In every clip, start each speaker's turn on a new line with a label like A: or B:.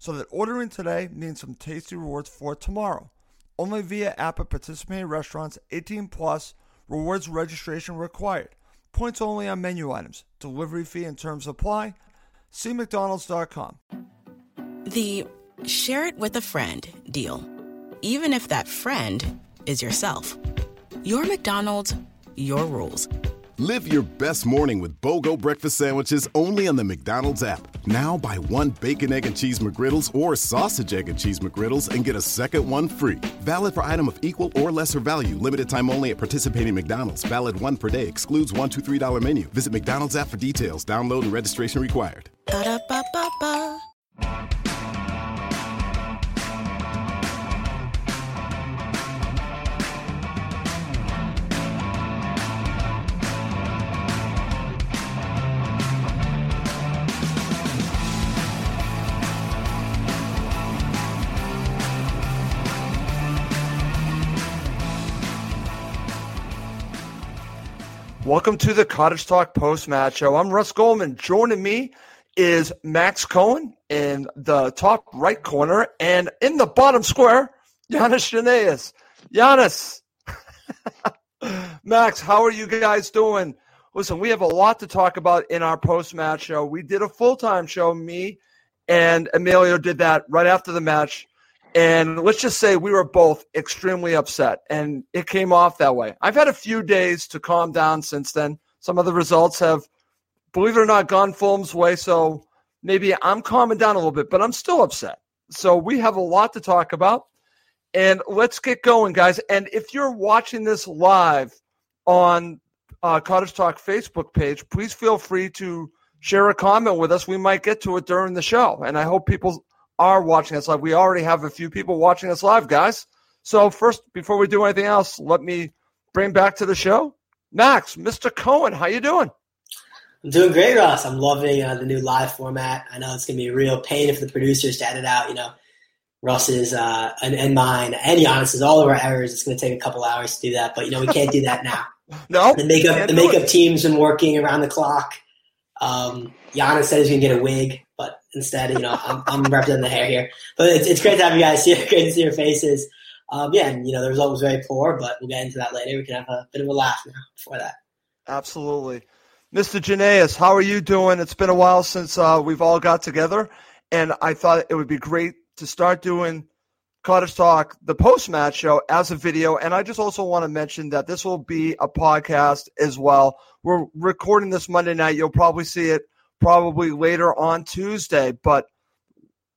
A: so that ordering today means some tasty rewards for tomorrow. Only via app at participating restaurants 18 plus, rewards registration required. Points only on menu items. Delivery fee and terms apply. See McDonald's.com.
B: The share it with a friend deal. Even if that friend is yourself. Your McDonald's, your rules.
C: Live your best morning with BOGO breakfast sandwiches only on the McDonald's app. Now buy one bacon, egg, and cheese McGriddles or sausage, egg, and cheese McGriddles and get a second one free. Valid for item of equal or lesser value. Limited time only at participating McDonald's. Valid one per day. Excludes one, three dollar menu. Visit McDonald's app for details. Download and registration required.
B: Ba-da-ba-ba-ba.
A: Welcome to the Cottage Talk post match show. I'm Russ Goldman. Joining me is Max Cohen in the top right corner, and in the bottom square, Giannis Janaeus. Giannis, Max, how are you guys doing? Listen, we have a lot to talk about in our post match show. We did a full time show, me and Emilio did that right after the match. And let's just say we were both extremely upset, and it came off that way. I've had a few days to calm down since then. Some of the results have, believe it or not, gone Fulham's way. So maybe I'm calming down a little bit, but I'm still upset. So we have a lot to talk about. And let's get going, guys. And if you're watching this live on uh, Cottage Talk Facebook page, please feel free to share a comment with us. We might get to it during the show. And I hope people are watching us live. We already have a few people watching us live, guys. So first, before we do anything else, let me bring back to the show Max, Mr. Cohen. How you doing?
D: I'm doing great, Ross. I'm loving uh, the new live format. I know it's going to be a real pain for the producers to edit out, you know, Russ's uh, and, and mine and Giannis's, all of our errors. It's going to take a couple hours to do that, but you know we can't do that now.
A: no,
D: the makeup the makeup team's been working around the clock. Um, Giannis said he's going to get a wig, instead, you know, I'm, I'm representing the hair here. But it's, it's great to have you guys here. Great to see your faces. Um, yeah, and you know the result was very poor, but we'll get into that later. We can have a bit of a laugh now before that.
A: Absolutely. Mr. Janaeus, how are you doing? It's been a while since uh, we've all got together, and I thought it would be great to start doing Cottage Talk, the post match show, as a video. And I just also want to mention that this will be a podcast as well. We're recording this Monday night. You'll probably see it probably later on Tuesday, but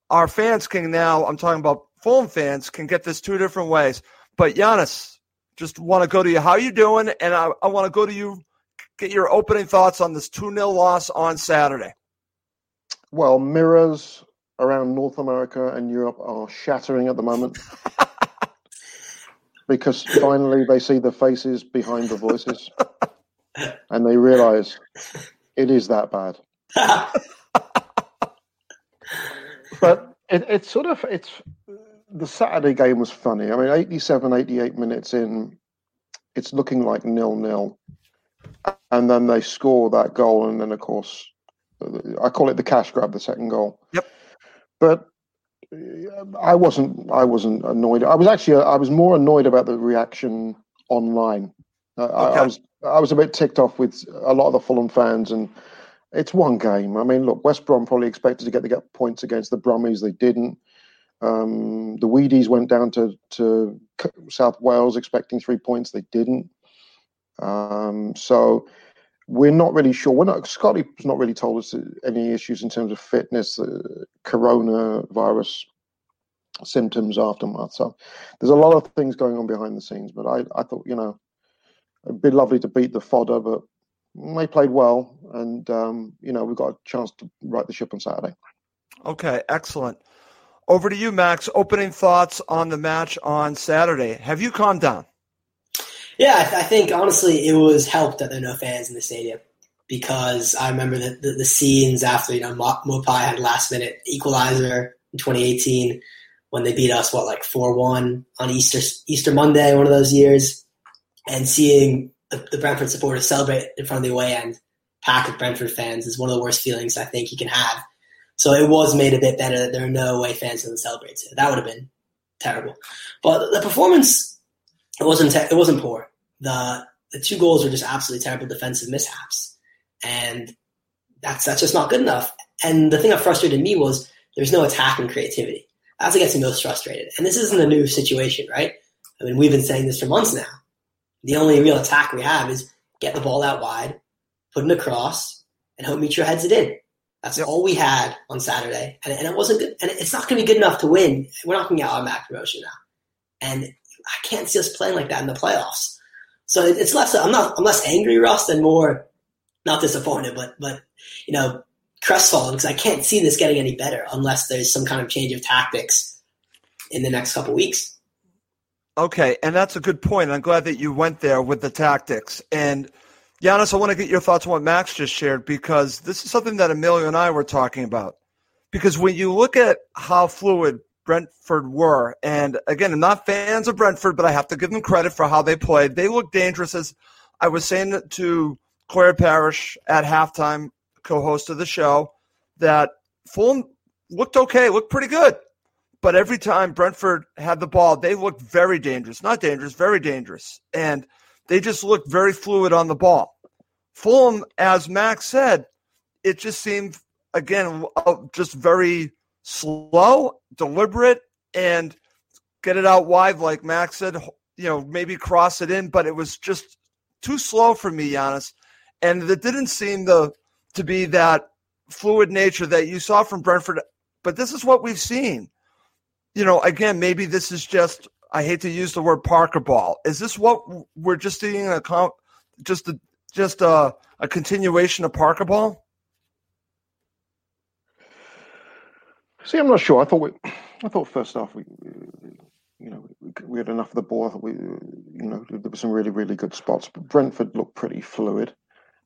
A: our fans can now, I'm talking about Fulham fans, can get this two different ways. But Giannis, just want to go to you. How you doing? And I, I want to go to you, get your opening thoughts on this 2 0 loss on Saturday.
E: Well, mirrors around North America and Europe are shattering at the moment because finally they see the faces behind the voices and they realize it is that bad. but it, it's sort of it's the Saturday game was funny. I mean, 87, 88 minutes in, it's looking like nil nil, and then they score that goal, and then of course, I call it the cash grab, the second goal.
A: Yep.
E: But I wasn't. I wasn't annoyed. I was actually. I was more annoyed about the reaction online. Uh, okay. I, I, was I was a bit ticked off with a lot of the Fulham fans, and it's one game. I mean, look, West Brom probably expected to get the get points against the Brummies. They didn't. Um, the Weedies went down to, to South Wales expecting three points. They didn't. Um, so we're not really sure. We're not. Scotty's not really told us any issues in terms of fitness, uh, coronavirus symptoms, aftermath. So there's a lot of things going on behind the scenes. But I, I thought, you know, it'd be lovely to beat the fodder, but they played well, and um, you know, we've got a chance to right the ship on Saturday.
A: Okay, excellent. Over to you, Max. Opening thoughts on the match on Saturday. Have you calmed down?
D: Yeah, I, th- I think honestly it was helped that there are no fans in the stadium because I remember the, the, the scenes after you know Maupay had last minute equalizer in 2018 when they beat us what like four one on Easter Easter Monday one of those years, and seeing the, the Brentford supporters celebrate in front of the away end packed with Brentford fans is one of the worst feelings I think you can have. So it was made a bit better that there are no away fans in the celebrate. That would have been terrible, but the performance it wasn't te- it wasn't poor. The the two goals were just absolutely terrible defensive mishaps, and that's that's just not good enough. And the thing that frustrated me was there's no attack and creativity. That's what gets me most frustrated. And this isn't a new situation, right? I mean, we've been saying this for months now. The only real attack we have is get the ball out wide, put it across, and hope Mitro heads it in. That's yep. all we had on Saturday, and, and, it wasn't good. And it's not going to be good enough to win. We're not going to get automatic promotion now, and I can't see us playing like that in the playoffs. So it's less. I'm not. I'm less angry, Russ, and more not disappointed, but but you know crestfallen because I can't see this getting any better unless there's some kind of change of tactics in the next couple weeks.
A: Okay, and that's a good point. I'm glad that you went there with the tactics. And Giannis, I want to get your thoughts on what Max just shared because this is something that Emilio and I were talking about. Because when you look at how fluid Brentford were. And again, I'm not fans of Brentford, but I have to give them credit for how they played. They looked dangerous, as I was saying to Claire Parrish at halftime, co host of the show, that Fulham looked okay, looked pretty good. But every time Brentford had the ball, they looked very dangerous. Not dangerous, very dangerous. And they just looked very fluid on the ball. Fulham, as Max said, it just seemed, again, uh, just very slow, deliberate, and get it out wide, like Max said. You know, maybe cross it in, but it was just too slow for me, Giannis. And it didn't seem the to be that fluid nature that you saw from Brentford. But this is what we've seen. You know, again, maybe this is just. I hate to use the word Parker ball. Is this what we're just seeing? A just a just a, a continuation of Parker ball?
E: See, I'm not sure. I thought we, I thought first off we, you know, we had enough of the ball. I thought we, you know, there were some really, really good spots. But Brentford looked pretty fluid.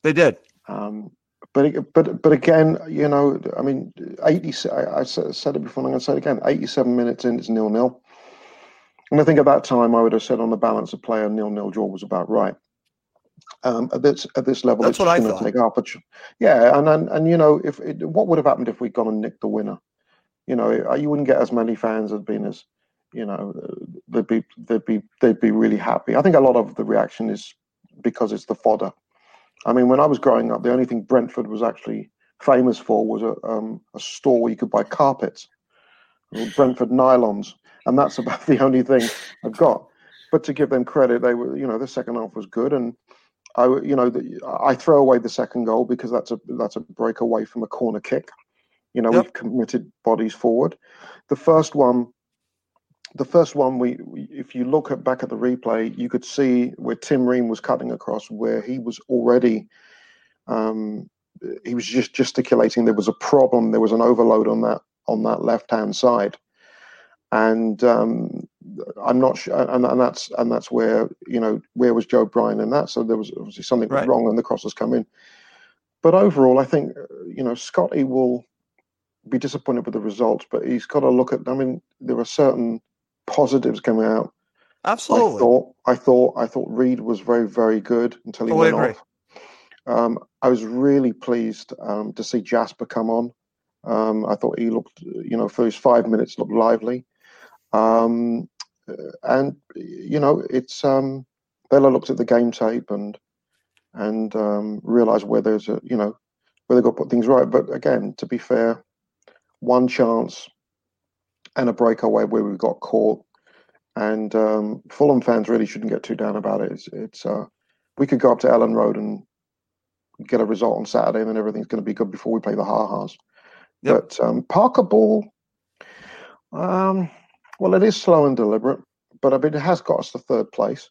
A: They did.
E: Um, but but but again, you know, I mean, eighty. I, I said it before. and I'm going to say it again. Eighty-seven minutes in, it's nil nil. And I think at that time, I would have said on the balance of play, a nil nil draw was about right. Um, at this at this level,
A: That's
E: it's
A: going
E: to take. Yeah, and, and and you know, if it, what would have happened if we'd gone and nicked the winner? you know, you wouldn't get as many fans as been as, you know, they'd be they'd be they'd be really happy. I think a lot of the reaction is because it's the fodder. I mean, when I was growing up, the only thing Brentford was actually famous for was a um, a store where you could buy carpets, Brentford nylons, and that's about the only thing I've got. But to give them credit, they were, you know, the second half was good, and I, you know, the, I throw away the second goal because that's a that's a breakaway from a corner kick. You know, yep. we've committed bodies forward. The first one, the first one, we, we, if you look at back at the replay, you could see where Tim Ream was cutting across, where he was already, um, he was just gesticulating. There was a problem. There was an overload on that on that left hand side, and um, I'm not sure. And, and that's and that's where you know where was Joe Bryan in that? So there was obviously something right. wrong, and the cross has come in. But overall, I think you know Scotty will be disappointed with the results, but he's got to look at. I mean, there are certain positives coming out.
A: Absolutely.
E: I thought I thought I thought Reed was very very good until he oh, went off. Um, I was really pleased um, to see Jasper come on. Um, I thought he looked, you know, for his five minutes, looked lively. Um, and you know, it's um, they'll looked at the game tape and and um, realize where there's a you know where they've got to put things right. But again, to be fair, one chance and a breakaway where we got caught. And um, Fulham fans really shouldn't get too down about it. It's, it's uh, we could go up to Elland Road and get a result on Saturday, and then everything's going to be good before we play the Ha-Has. Yep. But um, Parker Ball, um, well, it is slow and deliberate, but I mean, it has got us to third place.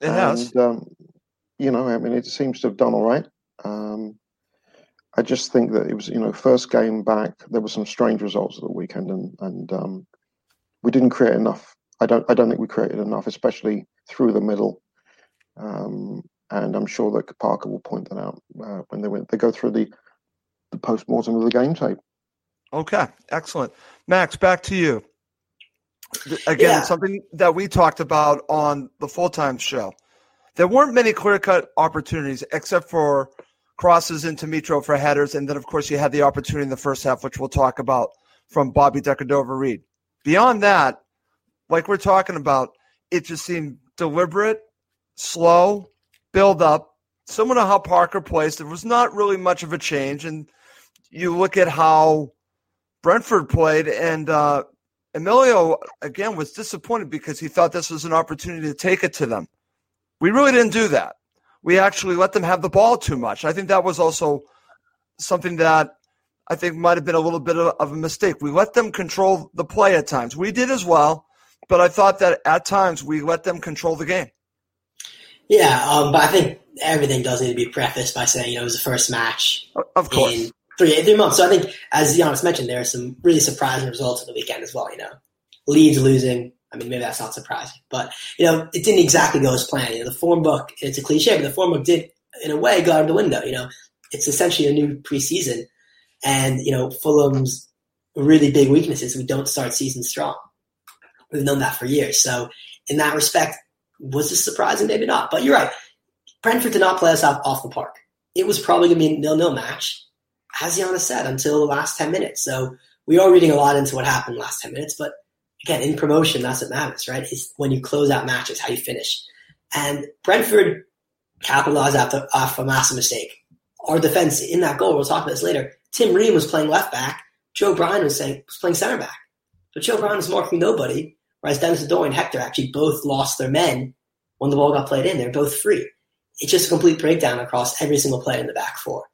A: It and, has.
E: Um, you know, I mean, it seems to have done all right. Um, I just think that it was, you know, first game back. There were some strange results at the weekend, and and um, we didn't create enough. I don't. I don't think we created enough, especially through the middle. Um, and I'm sure that Parker will point that out uh, when they went. They go through the the post mortem of the game tape.
A: Okay, excellent, Max. Back to you. Again, yeah. something that we talked about on the full time show. There weren't many clear cut opportunities except for crosses into Mitro for headers. And then, of course, you had the opportunity in the first half, which we'll talk about from Bobby Decordova Reid. Beyond that, like we're talking about, it just seemed deliberate, slow, build up, similar to how Parker plays. There was not really much of a change. And you look at how Brentford played, and uh, Emilio, again, was disappointed because he thought this was an opportunity to take it to them. We really didn't do that we actually let them have the ball too much. I think that was also something that I think might have been a little bit of a mistake. We let them control the play at times. We did as well, but I thought that at times we let them control the game.
D: Yeah, um, but I think everything does need to be prefaced by saying you know it was the first match,
A: of course,
D: in three three months. So I think, as Giannis mentioned, there are some really surprising results of the weekend as well. You know, Leeds losing, I mean, maybe that's not surprising, but you know, it didn't exactly go as planned. You know, the form book, it's a cliche, but the form book did, in a way, go out of the window. You know, it's essentially a new preseason, and you know, Fulham's really big weakness is we don't start season strong. We've known that for years. So, in that respect, was this surprising? Maybe not. But you're right. Brentford did not play us off, off the park. It was probably going to be a nil-nil match, as Giannis said, until the last ten minutes. So we are reading a lot into what happened last ten minutes, but again, in promotion, that's what matters, right? Is when you close out matches, how you finish. And Brentford capitalized after, off a massive mistake. Our defense in that goal, we'll talk about this later. Tim Ream was playing left back. Joe Bryan was, saying, was playing center back. But Joe Bryan was marking nobody, whereas Denis Odoi and Hector actually both lost their men when the ball got played in. They're both free. It's just a complete breakdown across every single player in the back four.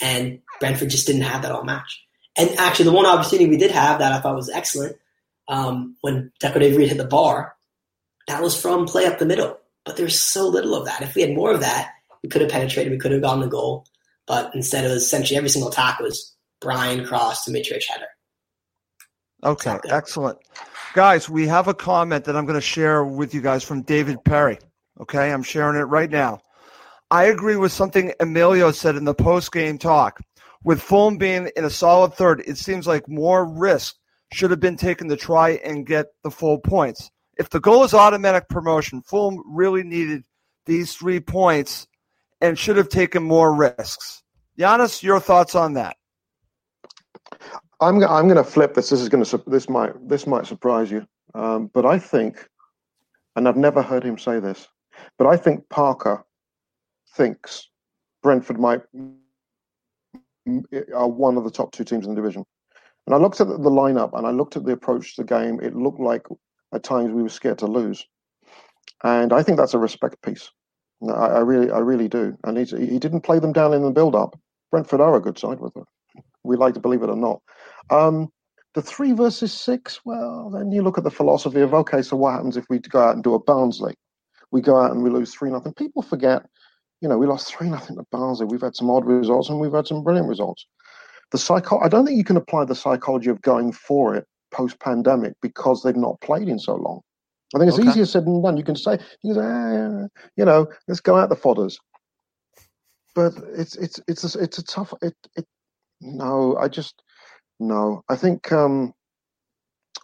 D: And Brentford just didn't have that all match. And actually, the one opportunity we did have that I thought was excellent um, when Decordova Reid hit the bar, that was from play up the middle. But there's so little of that. If we had more of that, we could have penetrated, we could have gotten the goal. But instead, it was essentially every single attack was Bryan cross to Mitrovic header.
A: Okay, excellent. Guys, we have a comment that I'm going to share with you guys from David Perry. Okay, I'm sharing it right now. I agree with something Emilio said in the post game talk. With Fulham being in a solid third, it seems like more risk should have been taken to try and get the full points. If the goal is automatic promotion, Fulham really needed these three points and should have taken more risks. Giannis, your thoughts on that?
E: I'm I'm going to flip this. This is going to this might this might surprise you, um, but I think, and I've never heard him say this, but I think Parker thinks Brentford might are one of the top two teams in the division. And I looked at the lineup and I looked at the approach to the game. It looked like at times we were scared to lose, and I think that's a respect piece. I, I really, I really do. And he, he didn't play them down in the build-up. Brentford are a good side with it. We like to believe it or not. Um, the three versus six. Well, then you look at the philosophy of okay, so what happens if we go out and do a Barnsley? We go out and we lose three nothing. People forget, you know, we lost three nothing to Barnsley. We've had some odd results and we've had some brilliant results the psycho I don't think you can apply the psychology of going for it post pandemic because they've not played in so long. I think it's okay. easier said than done. You can say, you, can say ah, you know, let's go out the fodders. But it's it's it's a, it's a tough. It, it no, I just no. I think um,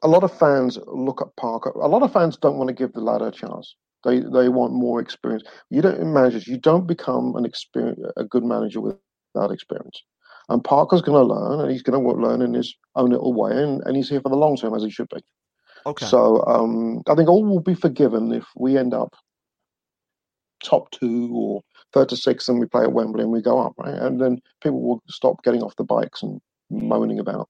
E: a lot of fans look at Parker. A lot of fans don't want to give the lad a chance. They they want more experience. You don't managers. You don't become an experience a good manager without experience. And Parker's going to learn, and he's going to learn in his own little way, and, and he's here for the long term as he should be.
A: Okay.
E: So um, I think all will be forgiven if we end up top two or third to sixth, and we play at Wembley and we go up, right? And then people will stop getting off the bikes and moaning about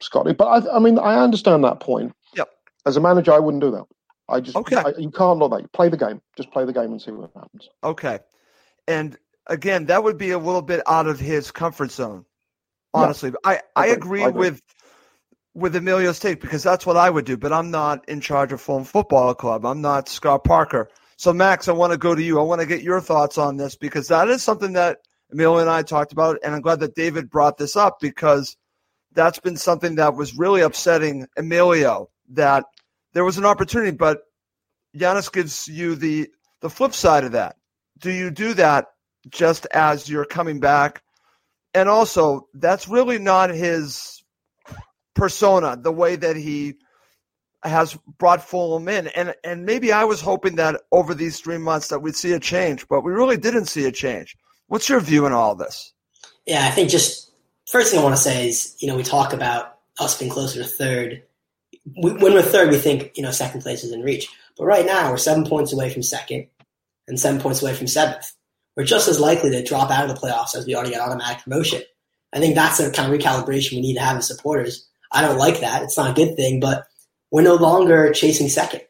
E: Scotty. But I, I mean, I understand that point.
A: Yep.
E: As a manager, I wouldn't do that. I just
A: Okay.
E: I, you can't do that. Play the game. Just play the game and see what happens.
A: Okay. And again, that would be a little bit out of his comfort zone. Honestly, I, I
E: agree.
A: agree
E: I agree.
A: with with Emilio's take because that's what I would do. But I'm not in charge of Fulham Football Club. I'm not Scott Parker. So Max, I want to go to you. I want to get your thoughts on this because that is something that Emilio and I talked about, and I'm glad that David brought this up because that's been something that was really upsetting Emilio. That there was an opportunity, but Giannis gives you the the flip side of that. Do you do that just as you're coming back? And also, that's really not his persona, the way that he has brought Fulham in. And and maybe I was hoping that over these three months that we'd see a change, but we really didn't see a change. What's your view on all this?
D: Yeah, I think just first thing I want to say is, you know, we talk about us being closer to third. We, when we're third, we think, you know, second place is in reach. But right now, we're seven points away from second and seven points away from seventh. We're just as likely to drop out of the playoffs as we are to get automatic promotion. I think that's the kind of recalibration we need to have as supporters. I don't like that. It's not a good thing, but we're no longer chasing second.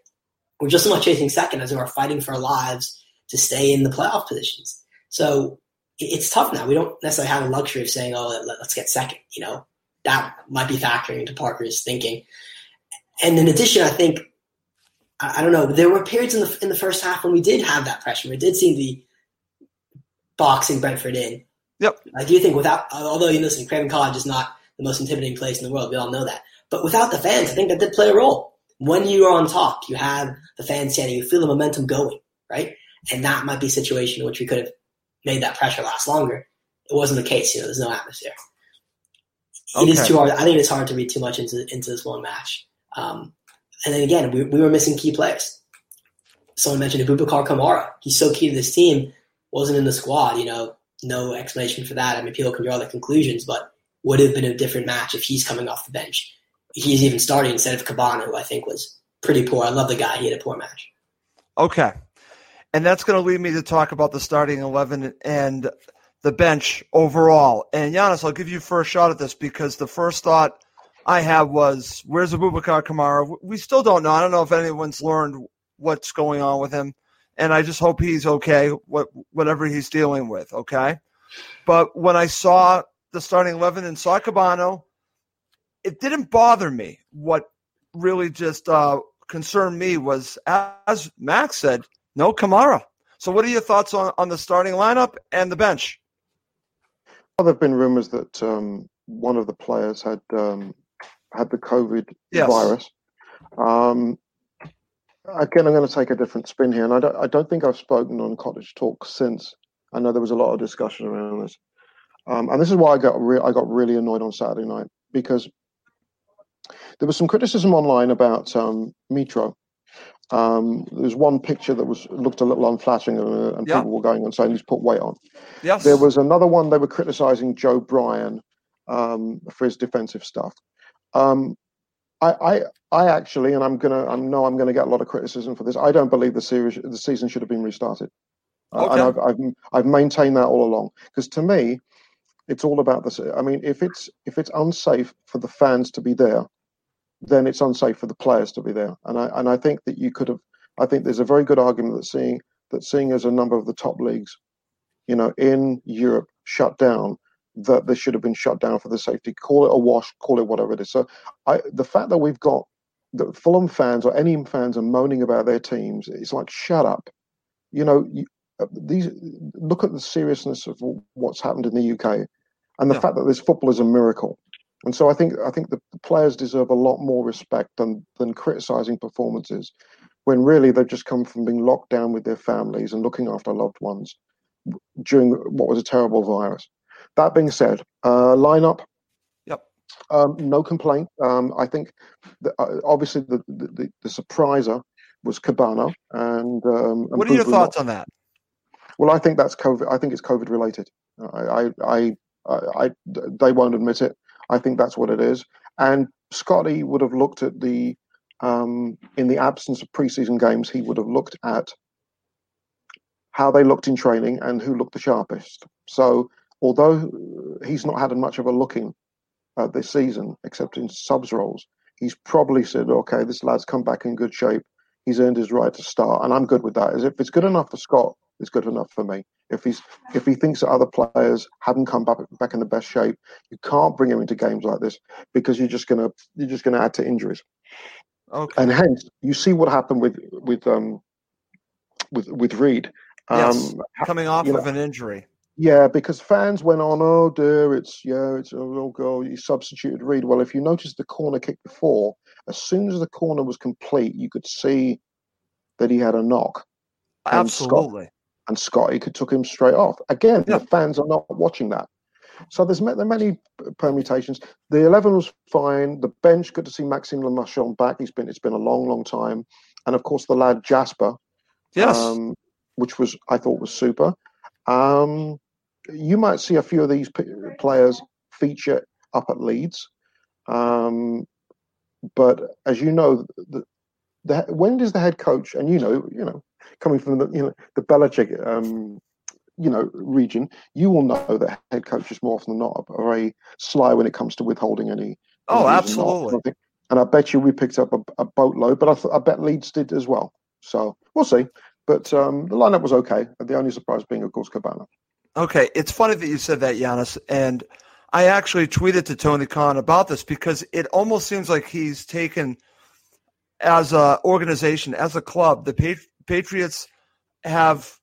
D: We're just as much chasing second as we are fighting for our lives to stay in the playoff positions. So it's tough now. We don't necessarily have the luxury of saying, "Oh, let, us get second. You know, that might be factoring into Parker's thinking. And in addition, I think I, I don't know. There were periods in the in the first half when we did have that pressure. We did seem to be boxing Brentford in.
A: Yep.
D: I do think without, although you listen, Craven Cottage is not the most intimidating place in the world. We all know that. But without the fans, I think that did play a role. When you are on top, you have the fans standing, you feel the momentum going, right? And that might be a situation in which we could have made that pressure last longer. It wasn't the case. You know, there's no atmosphere. It is
A: Okay.
D: too hard. I think it's hard to read too much into into this one match. Um, and then again, we, we were missing key players. Someone mentioned Abubakar Kamara. He's so key to this team. Wasn't in the squad. You know, no explanation for that. I mean, people can draw their conclusions, but would have been a different match if he's coming off the bench. He's even starting instead of Kebano, who I think was pretty poor. I love the guy. He had a poor match.
A: Okay. And that's going to lead me to talk about the starting 11 and the bench overall. And Giannis, I'll give you first shot at this because the first thought I had was, where's Abubakar Kamara? We still don't know. I don't know if anyone's learned what's going on with him. And I just hope he's okay, what, whatever he's dealing with, okay? But when I saw the starting 11 and saw Kebano, it didn't bother me. What really just uh, concerned me was, as Max said, no Kamara. So, what are your thoughts on, on the starting lineup and the bench?
E: Well, there have been rumours that um, one of the players had um, had the COVID
A: Yes.
E: virus. Um, again, I'm going to take a different spin here, and I don't, I don't think I've spoken on Cottage Talk since. I know there was a lot of discussion around this, um, and this is why I got re- I got really annoyed on Saturday night because there was some criticism online about um, Mitro. Um, there's one picture that was looked a little unflattering, and, uh, and
A: Yeah.
E: people were going and saying he's put weight on.
A: Yes.
E: There was another one they were criticizing Joe Bryan um, for his defensive stuff. Um, I, I, I actually, and I'm gonna, I know I'm gonna get a lot of criticism for this. I don't believe the series, the season should have been restarted, Uh, and I've, I've, I've maintained that all along. Because to me, it's all about this. I mean, if it's if it's unsafe for the fans to be there, then it's unsafe for the players to be there. And I and I think that you could have. I think there's a very good argument that seeing that seeing as a number of the top leagues, you know, in Europe shut down, that they should have been shut down for the safety. Call it a wash, call it whatever it is. So I the fact that we've got the Fulham fans or any fans are moaning about their teams, it's like shut up. You know, you, uh, these look at the seriousness of what's happened in the UK, and the
A: Yeah.
E: fact that this football is a miracle. And so I think I think the, the players deserve a lot more respect than than criticizing performances, when really they've just come from being locked down with their families and looking after loved ones during what was a terrible virus. That being said, uh, lineup.
A: Yep.
E: Um, no complaint. Um, I think the, uh, obviously the, the, the, surpriser was Kebano and. Um, and
A: What are your thoughts on that?
E: well, I think that's COVID. I think it's COVID related. I, I, I, I, I- they won't admit it. I think that's what it is. And Scotty would have looked at the, um, in the absence of preseason games, he would have looked at how they looked in training and who looked the sharpest. So although he's not had much of a looking uh, this season, except in subs roles, he's probably said, okay, this lad's come back in good shape. He's earned his right to start, and I'm good with that. As if it's good enough for Scott, it's good enough for me. If he's if he thinks that other players haven't come back back in the best shape, you can't bring him into games like this because you're just gonna you're just gonna add to injuries.
A: Okay.
E: And hence, you see what happened with with um with with Reed.
A: Yes,
E: Um,
A: coming off
E: you know,
A: of an injury.
E: Yeah, because fans went on, oh dear, it's yeah, it's a real goal. You substituted Reed. Well, if you noticed the corner kick before, as soon as the corner was complete, you could see that he had a knock. And
A: Absolutely.
E: and Scotty could took him straight off. Again,
A: Yeah.
E: the fans are not watching that. So there's there are many permutations. The eleven was fine. The bench, good to see Maxime Le Marchand back. He's been it's been a long, long time. And of course, the lad Jasper,
A: Yes.
E: um, which was I thought was super. Um, you might see a few of these players feature up at Leeds, um, but as you know, the, the when does the head coach and you know you know coming from the you know the Belichick um, you know region, you will know that head coaches more often than not are very sly when it comes to withholding any.
A: Oh,
E: injuries and not.
A: absolutely.
E: And I bet you we picked up a, a boatload, but I, th- I bet Leeds did as well. So we'll see. But um, the lineup was okay. The only surprise being, of course, Kebano.
A: Okay, it's funny that you said that, Giannis, and I actually tweeted to Tony Khan about this because it almost seems like he's taken, as a organization, as a club, the Pat- Patriots have,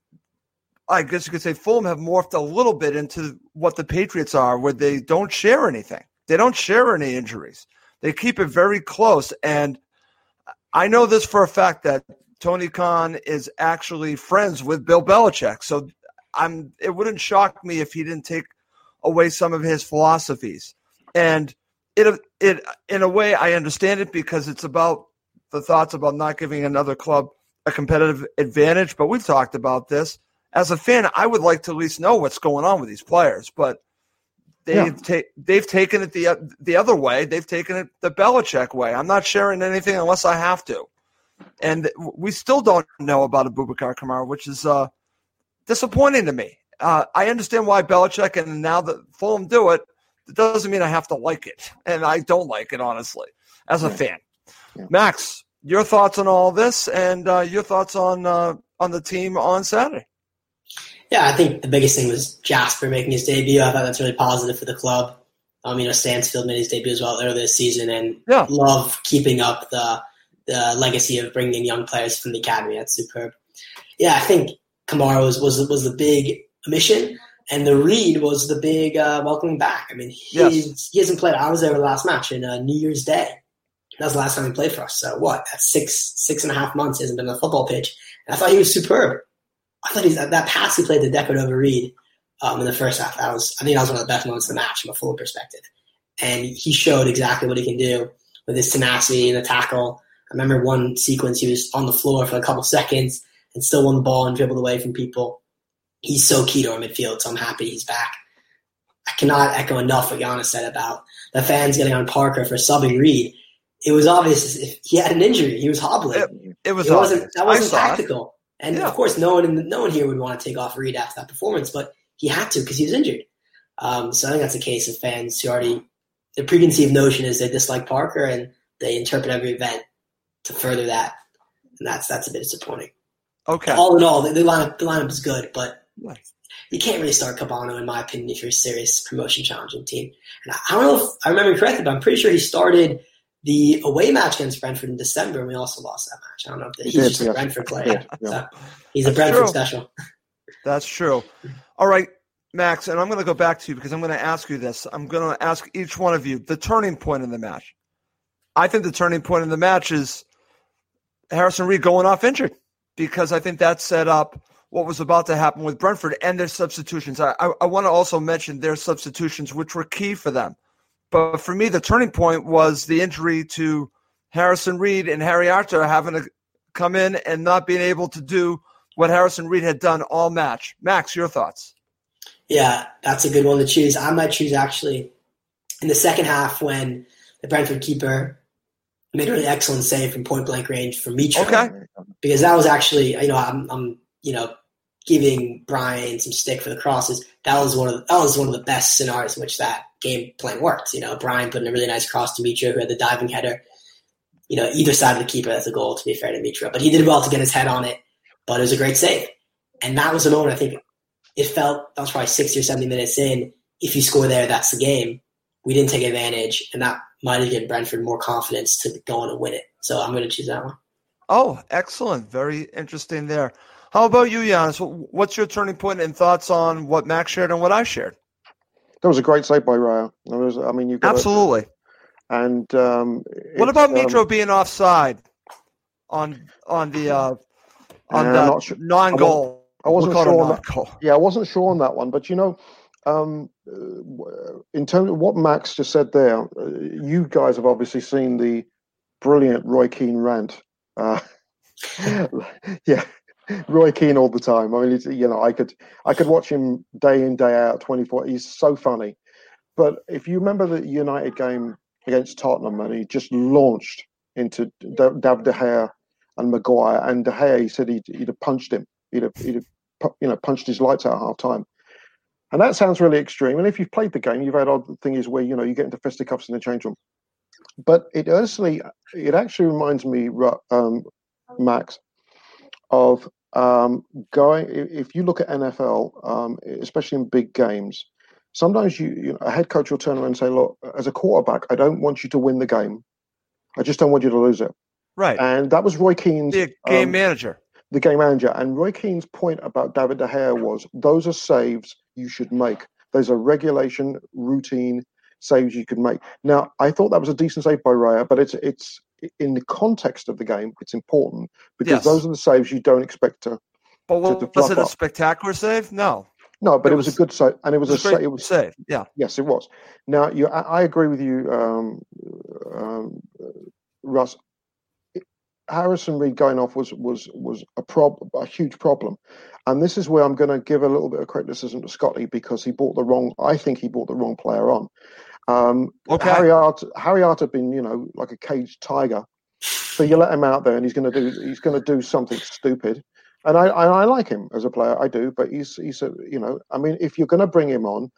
A: I guess you could say, Fulham have morphed a little bit into what the Patriots are, where they don't share anything. They don't share any injuries. They keep it very close, and I know this for a fact that Tony Khan is actually friends with Bill Belichick, so I'm it wouldn't shock me if he didn't take away some of his philosophies. And it it in a way I understand it because it's about the thoughts about not giving another club a competitive advantage, but we've talked about this. As a fan, I would like to at least know what's going on with these players, but they've
E: Yeah.
A: ta- they've taken it the the other way. They've taken it the Belichick way. I'm not sharing anything unless I have to. And we still don't know about Abubakar Kamara, which is uh, disappointing to me. Uh, I understand why Belichick and now that Fulham do it, it doesn't mean I have to like it, and I don't like it honestly as a fan.
E: Yeah.
A: Max, your thoughts on all this, and uh, your thoughts on uh, on the team on Saturday?
D: Yeah, I think the biggest thing was Jasper making his debut. I thought that's really positive for the club. Um, you know, Stansfield made his debut as well earlier this season, and
A: Yeah.
D: love keeping up the the legacy of bringing in young players from the academy. That's superb. Yeah, I think Kamara was was was the big mission, and the Reed was the big uh, welcoming back. I mean, he's,
A: Yes.
D: he hasn't played. I was there the last match in uh, New Year's Day. That was the last time he played for us. So what? That's six six and a half months. He hasn't been on the football pitch. And I thought he was superb. I thought he's, that pass he played to Decordova Reid um, in the first half. That was, I think, that was one of the best moments of the match from a full perspective. And he showed exactly what he can do with his tenacity and the tackle. I remember one sequence he was on the floor for a couple seconds and still won the ball and dribbled away from people. He's so key to our midfield, so I'm happy he's back. I cannot echo enough what Giannis said about the fans getting on Parker for subbing Reed. It was obvious he had an injury. He was hobbling.
A: It, it was
D: It wasn't that wasn't
A: saw it.
D: tactical. And
A: Yeah.
D: of course, no one in the, no one here would want to take off Reed after that performance, but he had to because he was injured. Um, so I think that's a case of fans who already the preconceived notion is they dislike Parker and they interpret every event to further that, and that's that's a bit disappointing.
A: Okay.
D: All in all, the, the lineup the lineup is good, but
A: Right.
D: you can't really start Kebano, in my opinion, if you're a serious promotion challenging team. And I, I don't know if I remember correctly, but I'm pretty sure he started the away match against Brentford in December, and we also lost that match. I don't know if the, he's
E: did,
D: just a. Brentford player.
E: Yeah, yeah.
D: So he's a
A: That's
D: Brentford
A: true.
D: special.
A: That's true. All right, Max, and I'm going to go back to you because I'm going to ask you this. I'm going to ask each one of you the turning point in the match. I think the turning point in the match is Harrison Reed going off injured because I think that set up what was about to happen with Brentford and their substitutions. I, I, I want to also mention their substitutions, which were key for them. But for me, the turning point was the injury to Harrison Reed and Harry Arter having to come in and not being able to do what Harrison Reed had done all match. Max, your thoughts?
D: Yeah, that's a good one to choose. I might choose actually in the second half when the Brentford keeper made a really excellent save from point blank range for Mitro.
A: Okay.
D: because that was actually you know I'm, I'm you know giving Bryan some stick for the crosses, that was one of the, that was one of the best scenarios in which that game plan worked. You know, Bryan putting a really nice cross to Mitro, who had the diving header. You know, either side of the keeper has a goal. To be fair to Mitro, but he did well to get his head on it. But it was a great save, and that was a moment I think it felt that was probably sixty or seventy minutes in. If you score there, that's the game. We didn't take advantage, and that might have given Brentford more confidence to go on and win it. So I'm going to choose that one.
A: Oh, excellent. Very interesting there. How about you, Giannis? What's your turning point and thoughts on what Max shared and what I shared?
E: That was a great save by Raya. Was, I mean, you
A: absolutely.
E: It. And um,
A: what about Mitro um, being offside on on the uh, on the sure. non-goal?
E: I wasn't, I wasn't sure on that. Goal. Yeah, I wasn't sure on that one. But you know, um, in terms of what Max just said there, uh, you guys have obviously seen the brilliant Roy Keane rant. Uh, yeah, Roy Keane all the time. I mean, you know, I could I could watch him day in day out, twenty four. He's so funny. But if you remember the United game against Tottenham, and he just launched into Dav De Gea and Maguire, and De Gea, he said he'd, he'd have punched him. He'd have, he'd have, you know, punched his lights out half time. And that sounds really extreme. And if you've played the game, you've had odd things where you know you get into fisticuffs in the change room. But it honestly, it actually reminds me, um, Max, of um, going. If you look at NFL, um, especially in big games, sometimes you, you know, a head coach will turn around and say, "Look, as a quarterback, I don't want you to win the game. I just don't want you to lose it."
A: Right.
E: And that was Roy Keane's
A: the game um, manager.
E: The game manager. And Roy Keane's point about David De Gea was those are saves you should make. Those are regulation, routine saves you could make. Now, I thought that was a decent save by Raya, but it's it's in the context of the game, it's important because yes. those are the saves you don't expect to.
A: But well, to, to was it a spectacular save? No.
E: No, but it, it was, was, a good save, and it was,
A: it was
E: a,
A: a it was save. Yeah.
E: Yes, it was. Now, you, I, I agree with you, um, um, Russ. Harrison Reed going off was was was a prob a huge problem, and this is where I'm going to give a little bit of criticism to Scotty because he bought the wrong. I think he bought the wrong player on. Um, okay. Harry Art Harry Art had been you know like a caged tiger, so you let him out there and he's going to do he's going to do something stupid. And I, I, I like him as a player, I do. But he's he's a you know I mean if you're going to bring him on,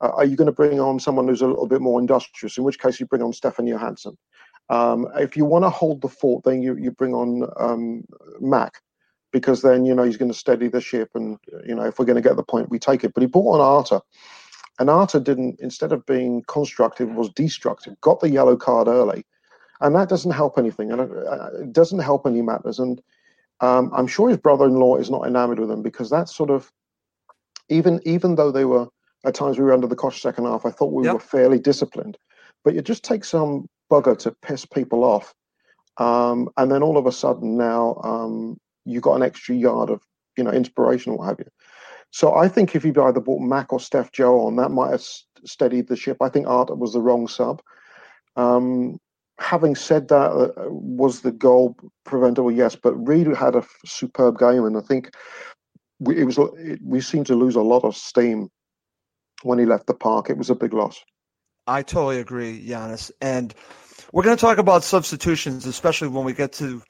E: uh, are you going to bring on someone who's a little bit more industrious? In which case you bring on Stefan Johansen. Um, if you want to hold the fort, then you, you bring on um, Mac, because then you know he's going to steady the ship, and you know if we're going to get the point, we take it. But he brought on Arter, and Arter didn't. Instead of being constructive, was destructive. Got the yellow card early, and that doesn't help anything, and it doesn't help any matters. And um, I'm sure his brother-in-law is not enamored with him because that's sort of even even though they were at times we were under the cosh second half, I thought we yep. were fairly disciplined. But you just take some bugger to piss people off. Um, and then all of a sudden now um, you've got an extra yard of you know inspiration or what have you. So I think if you either bought Mac or Steph Joe on, that might have steadied the ship. I think Art was the wrong sub. Um, having said that, uh, was the goal preventable? Yes, but Reed had a superb game, and I think we, it was it, we seemed to lose a lot of steam when he left the park. It was a big loss.
A: I totally agree, Giannis, and we're going to talk about substitutions, especially when we get to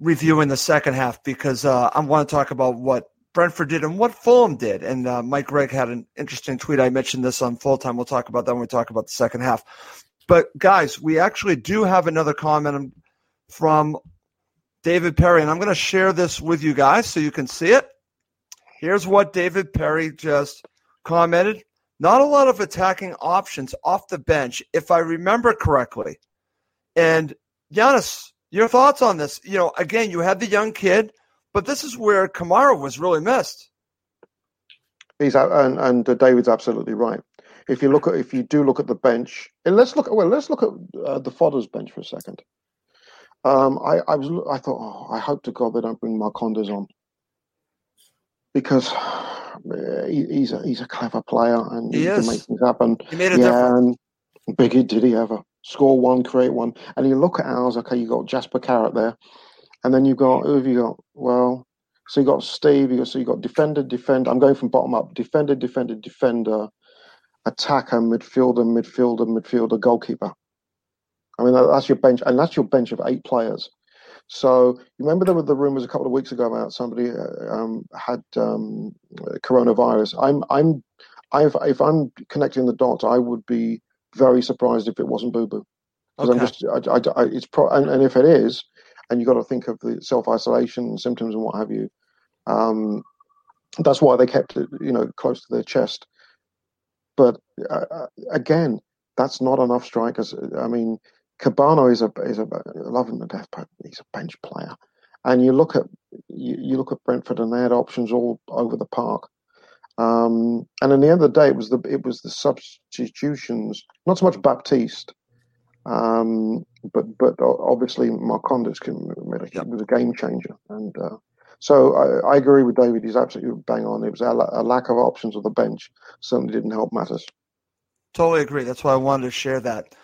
A: reviewing the second half, because uh, I want to talk about what Brentford did and what Fulham did. And uh, Mike Gregg had an interesting tweet. I mentioned this on full time. We'll talk about that when we talk about the second half. But guys, we actually do have another comment from David Perry, and I'm going to share this with you guys so you can see it. Here's what David Perry just commented not a lot of attacking options off the bench, if I remember correctly. And Giannis, your thoughts on this? You know, again, you had the young kid, but this is where Kamara was really missed.
E: He's and, and David's absolutely right. If you look at, if you do look at the bench, and let's look at well, let's look at uh, the Fodders bench for a second. Um, I, I was, I thought, oh, I hope to God they don't bring Marcondes on because he, he's a he's a clever player and he, he can make things happen.
A: He made a yeah, difference.
E: And Biggie did he ever score one, create one, and you look at ours. Okay, you got Jasper Carrott there, and then you got who have you got? Well, so you got Steve. You got so you got defender, defender. I'm going from bottom up. Defender, defender, defender, attacker, midfielder, midfielder, midfielder, goalkeeper. I mean that's your bench, and that's your bench of eight players. So you remember there were the rumors a couple of weeks ago about somebody uh, um, had um, coronavirus. I'm I'm I've, if I'm connecting the dots, I would be very surprised if it wasn't Boo Boo. Because okay. I'm just I, I, I, it's pro and, and, if it is, and you've got to think of the self isolation symptoms and what have you. Um, that's why they kept it, you know, close to their chest. But uh, uh again, that's not enough strikers. I mean, Kebano is a is a I love him to death, but he's a bench player. And you look at you, you look at Brentford, and they had options all over the park. Um, and in the end of the day, it was the it was the substitutions, not so much Baptiste, um, but but obviously Marcondes yep. was a game changer. And uh, so I, I, agree with David. He's absolutely bang on. It was a, a lack of options on the bench certainly didn't help matters.
A: Totally agree. That's why I wanted to share that.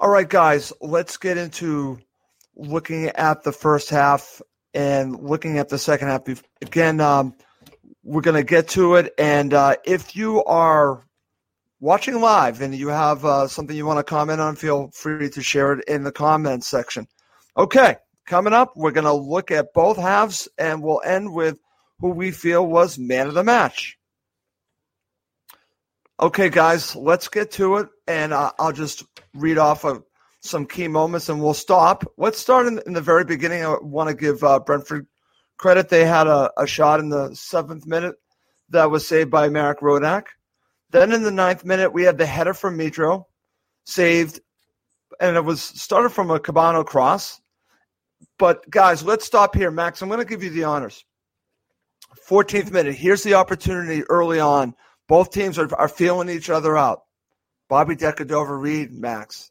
A: All right, guys, let's get into looking at the first half and looking at the second half. Again, um, we're going to get to it. And uh, if you are watching live and you have uh, something you want to comment on, feel free to share it in the comments section. Okay, coming up, we're going to look at both halves and we'll end with who we feel was man of the match. Okay, guys, let's get to it, and uh, I'll just read off of some key moments, and we'll stop. Let's start in, in the very beginning. I want to give uh, Brentford credit. They had a, a, shot in the seventh minute that was saved by Marek Rodak. Then in the ninth minute, we had the header from Mitro, saved, and it was started from a Kebano cross. But guys, let's stop here, Max. I'm going to give you the honors. 14th minute. Here's the opportunity early on both teams are, are feeling each other out. Bobby Decordova-Reid, Max.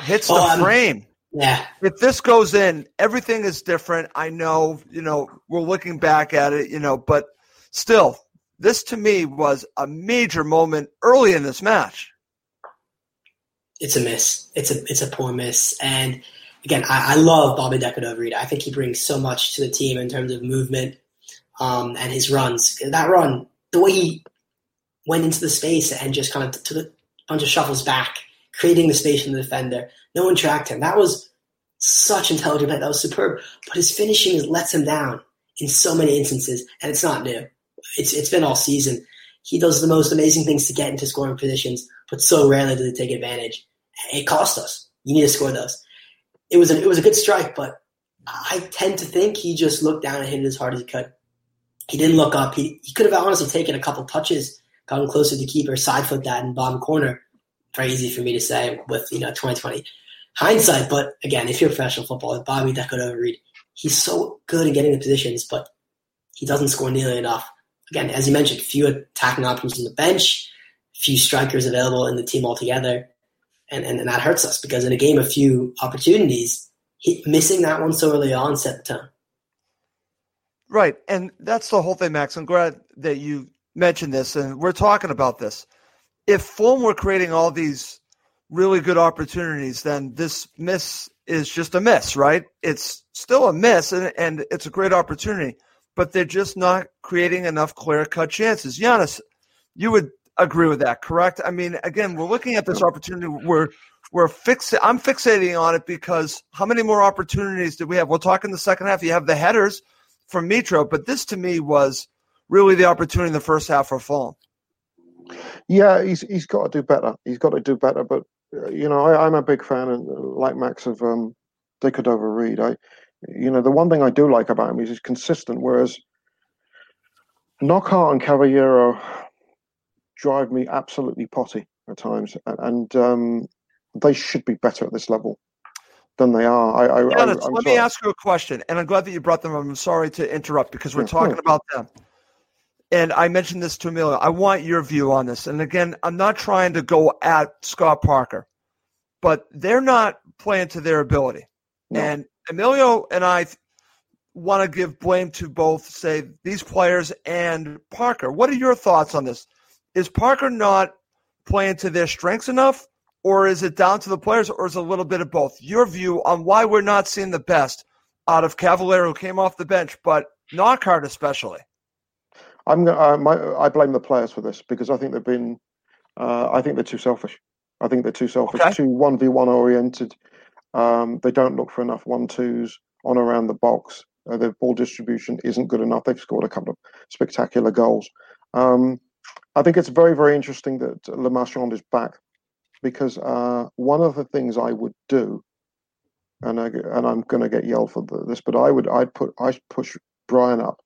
A: Hits the frame.
D: Yeah.
A: If this goes in, everything is different. I know, you know, we're looking back at it, you know, but still, this to me was a major moment early in this match.
D: It's a miss. It's a it's a poor miss. And again, I, I love Bobby Decordova-Reid. I think he brings so much to the team in terms of movement um, and his runs. That run the way he went into the space and just kind of took a bunch of shuffles back, creating the space for the defender. No one tracked him. That was such intelligent play. That was superb. But his finishing lets him down in so many instances, and it's not new. It's it's been all season. He does the most amazing things to get into scoring positions, but so rarely does he take advantage. It cost us. You need to score those. It was a, it was a good strike, but I tend to think he just looked down and hit it as hard as he could. He didn't look up. He, he could have honestly taken a couple touches, gotten closer to the keeper, side foot that in bottom corner. Very easy for me to say with you know 2020 hindsight. But again, if you're a professional footballer, Bobby that Decordova-Reid, he's so good at getting the positions, but he doesn't score nearly enough. Again, as you mentioned, few attacking options on the bench, few strikers available in the team altogether, and, and, and that hurts us because in a game of few opportunities, he, missing that one so early on set the tone.
A: Right. And that's the whole thing, Max. I'm glad that you mentioned this and we're talking about this. If Fulham were creating all these really good opportunities, then this miss is just a miss, right? It's still a miss and, and it's a great opportunity, but they're just not creating enough clear cut chances. Giannis, you would agree with that, correct? I mean, again, we're looking at this opportunity. We're we're fix. I'm fixating on it because how many more opportunities do we have? We'll talk in the second half. You have the headers from Mitro, but this to me was really the opportunity in the first half for Fulham.
E: Yeah, he's he's got to do better. He's got to do better. But uh, you know, I, am a big fan, and uh, like Max of um, Decordova-Reid. I, you know, the one thing I do like about him is he's consistent. Whereas Knockaert and Cavaleiro drive me absolutely potty at times, and, and um, they should be better at this level than they are. I, I,
A: I let sorry. me ask you a question, and I'm glad that you brought them. I'm sorry to interrupt because we're yeah, talking about them. And I mentioned this to Emilio. I want your view on this. And again, I'm not trying to go at Scott Parker, but they're not playing to their ability. No. And Emilio and I want to give blame to both, say, these players and Parker. What are your thoughts on this? Is Parker not playing to their strengths enough? Or is it down to the players, or is it a little bit of both? Your view on why we're not seeing the best out of Cavaleiro, who came off the bench, but Knockaert especially.
E: I'm uh, my, I blame the players for this because I think they've been, uh, I think they're too selfish. I think they're too selfish, okay. too one v one oriented. Um, they don't look for enough one twos on around the box. Uh, their ball distribution isn't good enough. They've scored a couple of spectacular goals. Um, I think it's very, very interesting that Le Marchand is back because uh, one of the things I would do, and I, and I'm going to get yelled for this, but I would I'd put I push Bryan up,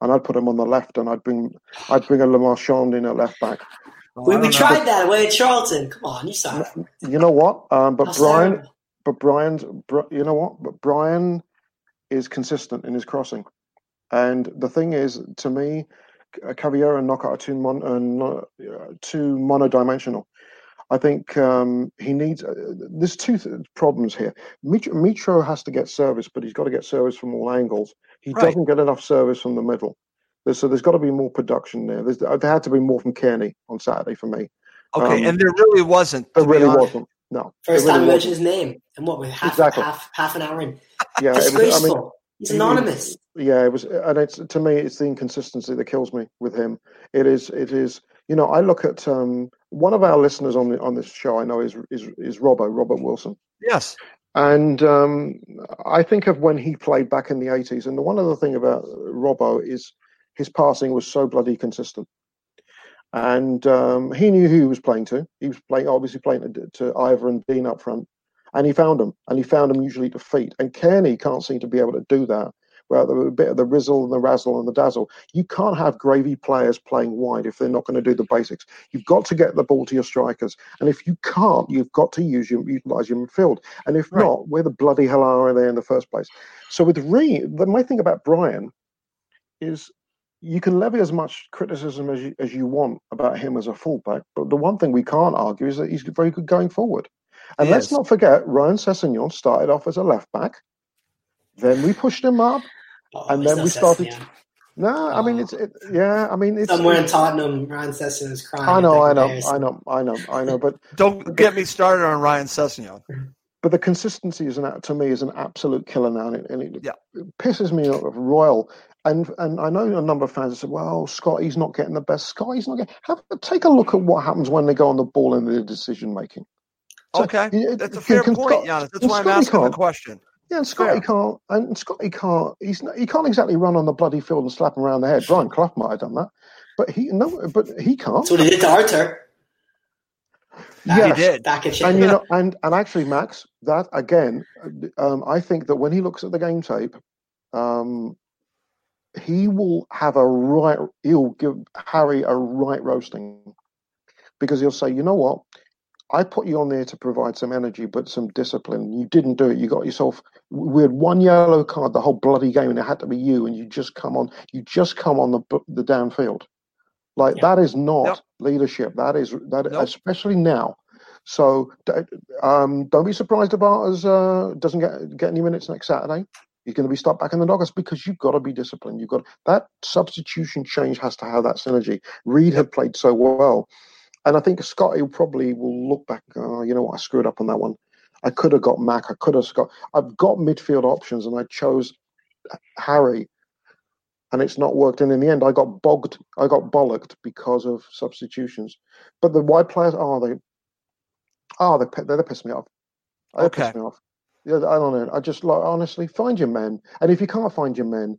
E: and I'd put him on the left, and I'd bring I'd bring a Le Marchand in at left back.
D: Oh, we, we tried that away at Charlton. Come on, you saw it.
E: You know what? Um, but Bryan, but Bryan's, you know what? But Bryan is consistent in his crossing, and the thing is, to me, Cavaleiro and Knockaert are too mon, uh, too monodimensional. I think um, he needs. Uh, there's two th- problems here. Mitro, Mitro has to get service, but he's got to get service from all angles. He right. doesn't get enough service from the middle. There's, so there's got to be more production there. There's, there had to be more from Cairney on Saturday for me.
A: Okay, um, and there really wasn't.
E: There really wasn't. No.
D: First really time you mentioned his name, and what with half exactly. half half an hour in.
E: Yeah,
D: disgraceful. Was, I mean, He's anonymous.
E: yeah, it was, and it's to me, it's the inconsistency that kills me with him. It is, it is. You know, I look at um, one of our listeners on the on this show. I know is is is Robbo Robert Wilson.
A: Yes.
E: And um, I think of when he played back in the 80s. And the one other thing about Robbo is his passing was so bloody consistent. And um, he knew who he was playing to. He was playing, obviously playing to, to Ivor and Dean up front and he found them, and he found them usually to feet. And Cairney can't seem to be able to do that without a bit of the rizzle and the razzle and the dazzle. You can't have gravy players playing wide if they're not going to do the basics. You've got to get the ball to your strikers, and if you can't, you've got to use your utilize your midfield. And if right. not, where the bloody hell are they in the first place? So with Re, the my thing about Bryan is you can levy as much criticism as you, as you want about him as a fullback, but the one thing we can't argue is that he's very good going forward. And he let's not forget, Ryan Sessegnon started off as a left back. Then we pushed him up, oh, and then we started. No, I mean oh. it's it, yeah. I mean it's
D: somewhere in Tottenham. Ryan Sessegnon is crying.
E: I know, I know, I know, I know, I know. But
A: don't get me started on Ryan Sessegnon.
E: But the consistency is an to me is an absolute killer now, and it, and it,
A: yeah.
E: it pisses me off. Royal and and I know a number of fans have said, "Well, Scotty's not getting the best. Scotty's not getting." Have take a look at what happens when they go on the ball in the decision making.
A: So, okay, that's a fair point, Scott, Giannis. That's why I'm asking the question.
E: Yeah, and Scotty fair. can't. And Scotty can't. He's not, he can't exactly run on the bloody field and slap him around the head. Brian Clough might have done that, but he no, but he can't.
D: That's what he did to Arthur.
E: Yeah,
A: he did.
E: and you know, and and actually, Max, that again, um, I think that when he looks at the game tape, um, he will have a right. He'll give Harry a right roasting because he'll say, you know what, I put you on there to provide some energy, but some discipline. You didn't do it. You got yourself. We had one yellow card the whole bloody game, and it had to be you. And you just come on. You just come on the the damn downfield. Like yep. that is not yep. leadership. That is that, nope. especially now. So um, don't be surprised if Barters uh, doesn't get get any minutes next Saturday. He's going to be stuck back in the doggers because you've got to be disciplined. You've got that substitution change has to have that synergy. Reid had played so well and I think Scotty probably will look back. Oh, you know what? I screwed up on that one. I could have got Mac. I could have got. I've got midfield options, and I chose Harry, and it's not worked. And in the end, I got bogged. I got bollocked because of substitutions. But the wide players, oh, they, oh, they they, they piss me off. They okay. piss me off. Yeah, I don't know. I just like honestly find your men, and if you can't find your men,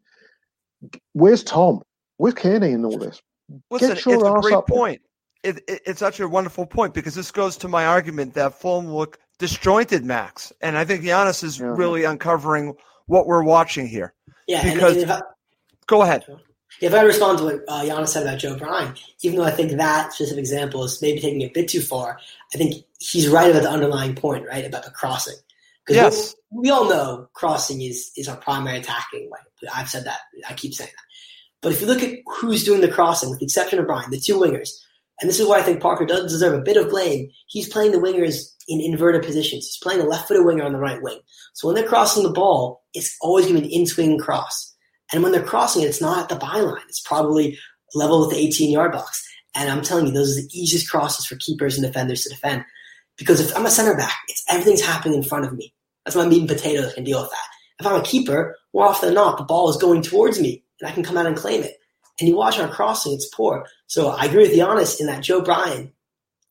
E: where's Tom? Where's Cairney in all this?
A: Listen, Get your it's a great point it, it, it's such a wonderful point because this goes to my argument that Fulham look disjointed, Max, and I think Giannis is yeah. really uncovering what we're watching here.
D: Yeah,
A: because
D: and, and I,
A: go ahead.
D: If I respond to what uh, Giannis said about Joe Bryan, even though I think that specific example is maybe taking it a bit too far, I think he's right about the underlying point, right about the crossing. Because
A: yes.
D: we, we, all know crossing is is our primary attacking way. I've said that. I keep saying that. But if you look at who's doing the crossing, with the exception of Bryan, the two wingers, and this is why I think Parker does deserve a bit of blame. He's playing the wingers in inverted positions. He's playing a left-footed winger on the right wing. So when they're crossing the ball, it's always going to be an in-swing cross. And when they're crossing it, it's not at the byline. It's probably level with the 18-yard box. And I'm telling you, those are the easiest crosses for keepers and defenders to defend. Because if I'm a center back, it's everything's happening in front of me. That's my meat and potatoes can deal with that. If I'm a keeper, more often than not, the ball is going towards me, and I can come out and claim it. And you watch our crossing, it's poor. So I agree with Giannis in that Joe Bryan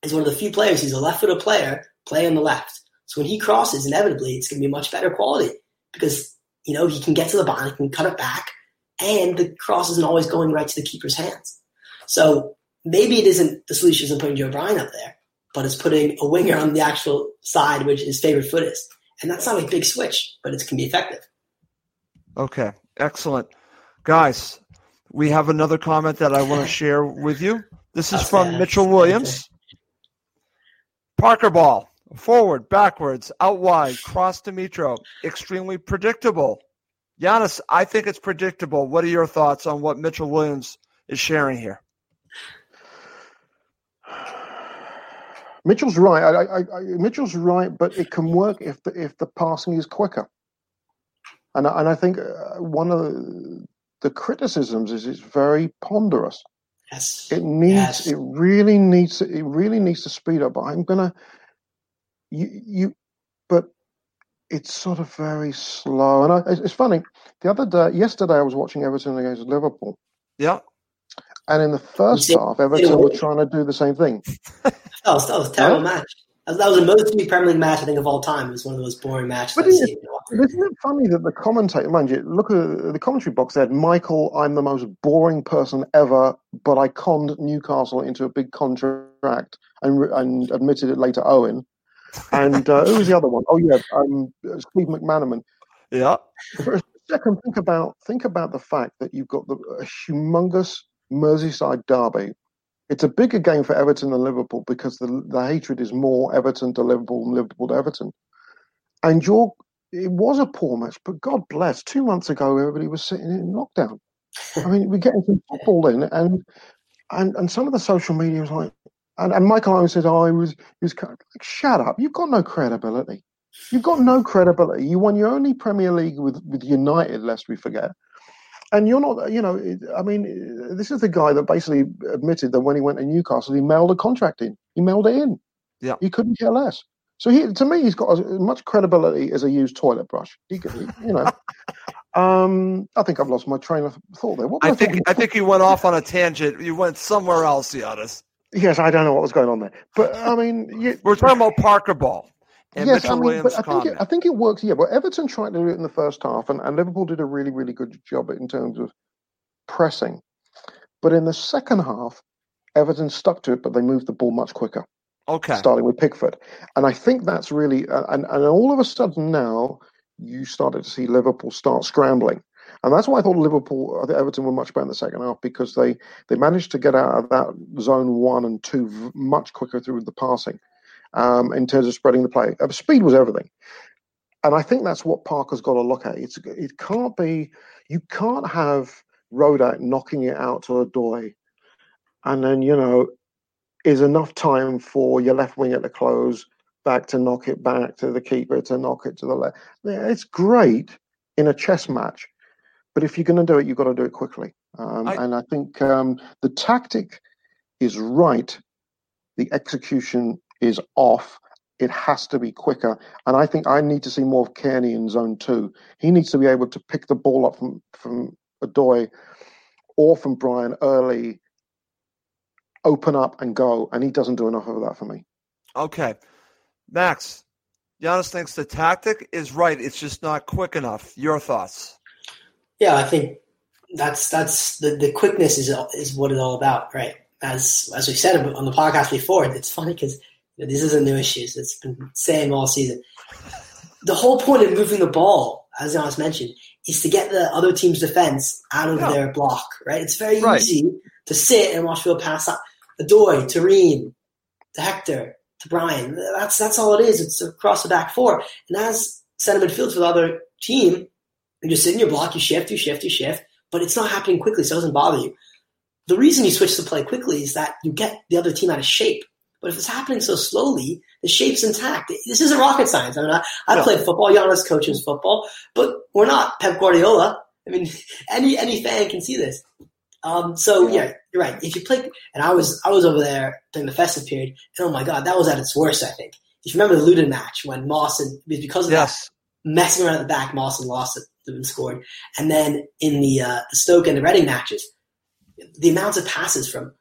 D: is one of the few players. He's a left-footed player, play on the left. So when he crosses, inevitably it's going to be much better quality because you know he can get to the ball, he can cut it back, and the cross isn't always going right to the keeper's hands. So maybe it isn't the solution isn't putting Joe Bryan up there, but it's putting a winger on the actual side, which his favorite foot is. And that's not a big switch, but it can be effective.
A: Okay, excellent. Guys, we have another comment that I want to share with you. This is from Mitchell Williams. Parker ball, forward, backwards, out wide, cross to Mitro. Extremely predictable. Giannis, I think it's predictable. What are your thoughts on what Mitchell Williams is sharing here?
E: Mitchell's right. I, I, I, Mitchell's right, but it can work if the if the passing is quicker. And and I think uh, one of the, the criticisms is it's very ponderous.
D: Yes.
E: It needs.
D: Yes.
E: It really needs. It really needs to speed up. But I'm gonna. You you, but it's sort of very slow. And I, it's, funny. The other day, yesterday, I was watching Everton against Liverpool.
A: Yeah.
E: And in the first half, Everton were trying to do the same thing.
D: That was, that was a terrible match. That was, the most beat Premier League match I think of all time. It was one of the most boring matches
E: But
D: I've
E: it-
D: seen.
E: Isn't it funny that the commentator, mind you, look at the commentary box said, Michael, I'm the most boring person ever, but I conned Newcastle into a big contract and, and admitted it later, Owen. And uh, who was the other one? Oh, yeah, um, Steve McManaman.
A: Yeah.
E: For a second, think about think about the fact that you've got the a humongous Merseyside derby. It's a bigger game for Everton than Liverpool because the the hatred is more Everton to Liverpool than Liverpool to Everton. And you're it was a poor match, but God bless. Two months ago, everybody was sitting in lockdown. I mean, we're getting some football in, and and and some of the social media was like, and, and Michael Owen said, "Oh, he was was like, shut up. You've got no credibility. You've got no credibility. You won your only Premier League with with United, lest we forget." And you're not, you know, I mean, this is the guy that basically admitted that when he went to Newcastle, he mailed a contract in. He mailed it in.
A: Yeah.
E: He couldn't care less. So he, to me, he's got as much credibility as a used toilet brush. He, could- you know. um, I think I've lost my train of thought there. What was
A: I think I think you went off on a tangent. You went somewhere else, Giannis.
E: Yes, I don't know what was going on there, but I mean, you,
A: We're talking about Parker Ball and
E: yes,
A: Mitchell
E: I mean,
A: Williams'
E: but I think it, I think it works. Yeah, but Everton tried to do it in the first half, and, and Liverpool did a really, really good job in terms of pressing. But in the second half, Everton stuck to it, but they moved the ball much quicker,
A: okay.
E: starting with Pickford. And I think that's really, and, and all of a sudden now, you started to see Liverpool start scrambling. And that's why I thought Liverpool, Everton were much better in the second half because they, they managed to get out of that zone one and two much quicker through the passing um, in terms of spreading the play. Uh, speed was everything. And I think that's what Parker's got to look at. It's, it can't be, you can't have Rodak knocking it out to Odoi and then, you know, is enough time for your left wing at the close back to knock it back to the keeper to knock it to the left. It's great in a chess match, but if you're going to do it, you've got to do it quickly. Um,
A: I-
E: and I think um, the tactic is right, the execution is off. It has to be quicker. And I think I need to see more of Cairney in zone two. He needs to be able to pick the ball up from, from Odoi or from Bryan early, open up and go. And he doesn't do enough of that for me.
A: Okay. Max, Giannis thinks the tactic is right. It's just not quick enough. Your thoughts?
D: Yeah, I think that's that's the, the quickness is is what it's all about, right? As as we said on the podcast before, it's funny because this isn't new issues. It's been saying all season. The whole point of moving the ball, as Giannis mentioned, is to get the other team's defense out of
A: Yeah.
D: their block, right? It's very
A: Right.
D: easy to sit and watch people pass out. Odoi, Tareem, to Hector, to Bryan. That's that's all it is. It's across the back four. And as center midfield for the other team, you just sit in your block, you shift, you shift, you shift, but it's not happening quickly, so it doesn't bother you. The reason you switch to play quickly is that you get the other team out of shape. But if it's happening so slowly, the shape's intact. This isn't rocket science. I mean, I, I
A: No.
D: played football. Giannis coaches football, but we're not Pep Guardiola. I mean, any any fan can see this. Um, so yeah, you're right. If you play, and I was I was over there during the festive period, and oh my god, that was at its worst. I think. If you remember the Luton match when Moss Mawson, because of that, messing around at the back, Mawson lost it, and scored. And then in the, uh, the Stoke and the Reading matches, the amounts of passes from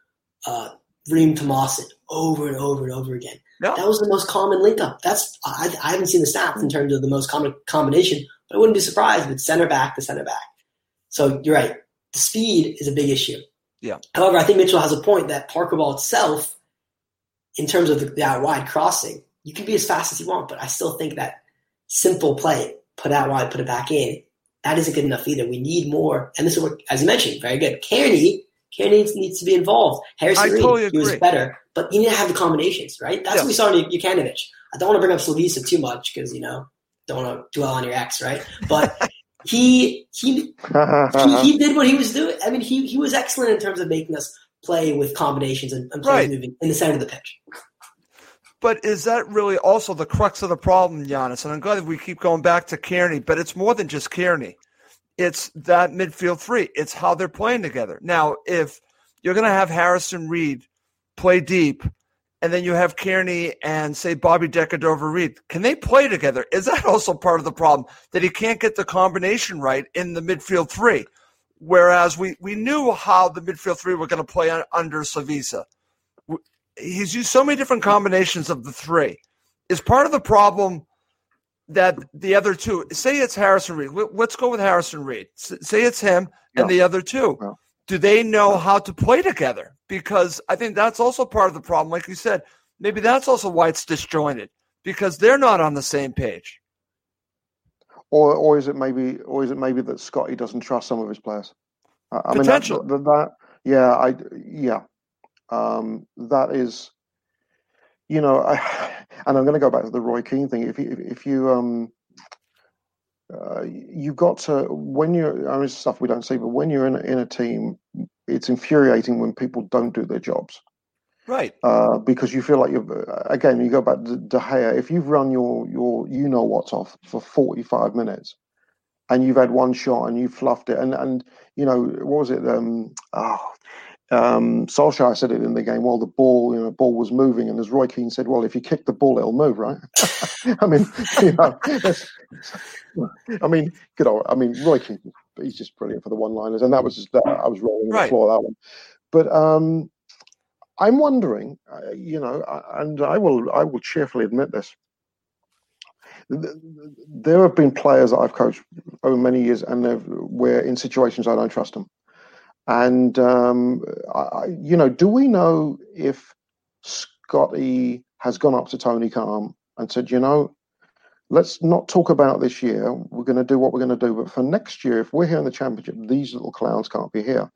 D: uh, Ream Tomasin over and over and over again.
A: Yeah.
D: That was the most common link up. That's I, I haven't seen the stats in terms of the most common combination, but I wouldn't be surprised if it's center back to center back. So you're right. The speed is a big issue.
A: Yeah.
D: However, I think Mitchell has a point that Parker ball itself, in terms of the, the out wide crossing, you can be as fast as you want, but I still think that simple play, put out wide, put it back in, that isn't good enough either. We need more. And this is what, as you mentioned, very good. Cairney, Cairney needs, to be involved. Harrison
A: I
D: Reed,
A: totally
D: he was better, but you need to have the combinations, right? That's
A: Yeah.
D: what we saw in Jokanovic. I don't want to bring up Slavisa too much because, you know, don't want to dwell on your ex, right? But he, he, he, he did what he was doing. I mean, he, he was excellent in terms of making us play with combinations and, and players
A: Right.
D: moving in the center of the pitch.
A: But is that really also the crux of the problem, Giannis? And I'm glad that we keep going back to Cairney, but it's more than just Cairney. It's that midfield three. It's how they're playing together. Now, if you're going to have Harrison Reed play deep, and then you have Cairney and say Bobby Decordova Reid, can they play together? Is that also part of the problem that he can't get the combination right in the midfield three? Whereas we, we knew how the midfield three were going to play un, under Slavisa he's used so many different combinations of the three. Is part of the problem that the other two, say it's Harrison Reed. Let- Let's go with Harrison Reed. Say it's him and
E: Yeah.
A: the other two.
E: Yeah.
A: Do they know how to play together? Because I think that's also part of the problem. Like you said, maybe that's also why it's disjointed because they're not on the same page.
E: or or is it maybe or is it maybe that Scotty doesn't trust some of his players? I, I mean, that,
A: Potential.
E: that, that yeah, I yeah, um, that is, you know, I, and I'm going to go back to the Roy Keane thing. If you if, if you um. Uh, you've got to when you're I mean stuff we don't see, but when you're in a, in a team, it's infuriating when people don't do their jobs
A: Right.
E: uh, because you feel like you're again. You go back to De Gea. If you've run your your you know what's off for forty five minutes, and you've had one shot and you fluffed it, and and you know what was it? Um, oh, um, Solskjaer said it in the game. Well, the ball, you know, ball was moving, and as Roy Keane said, well, if you kick the ball, it'll move, right? I mean, you know, I mean, good old. I mean, Roy Keane, he's just brilliant for the one-liners, and that was just I was rolling on
A: Right.
E: the floor that one. But um, I'm wondering, uh, you know, uh, and I will, I will cheerfully admit this. Th- th- There have been players that I've coached over many years, and they've, where in situations I don't trust them. And um, I, you know, do we know if Scotty has gone up to Tony Khan and said, you know, let's not talk about this year. We're going to do what we're going to do, but for next year, if we're here in the championship, these little clowns can't be here.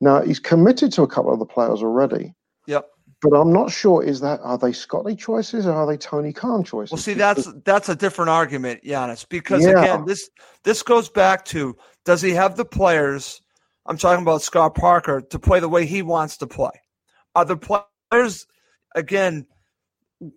E: Now he's committed to a couple of the players already.
A: Yep.
E: But I'm not sure. Is that are they Scotty choices or are they Tony Khan choices?
A: Well, see, that's that's a different argument, Giannis, because
E: Yeah.
A: again, this this goes back to does he have the players? I'm talking about Scott Parker to play the way he wants to play. Are the players again?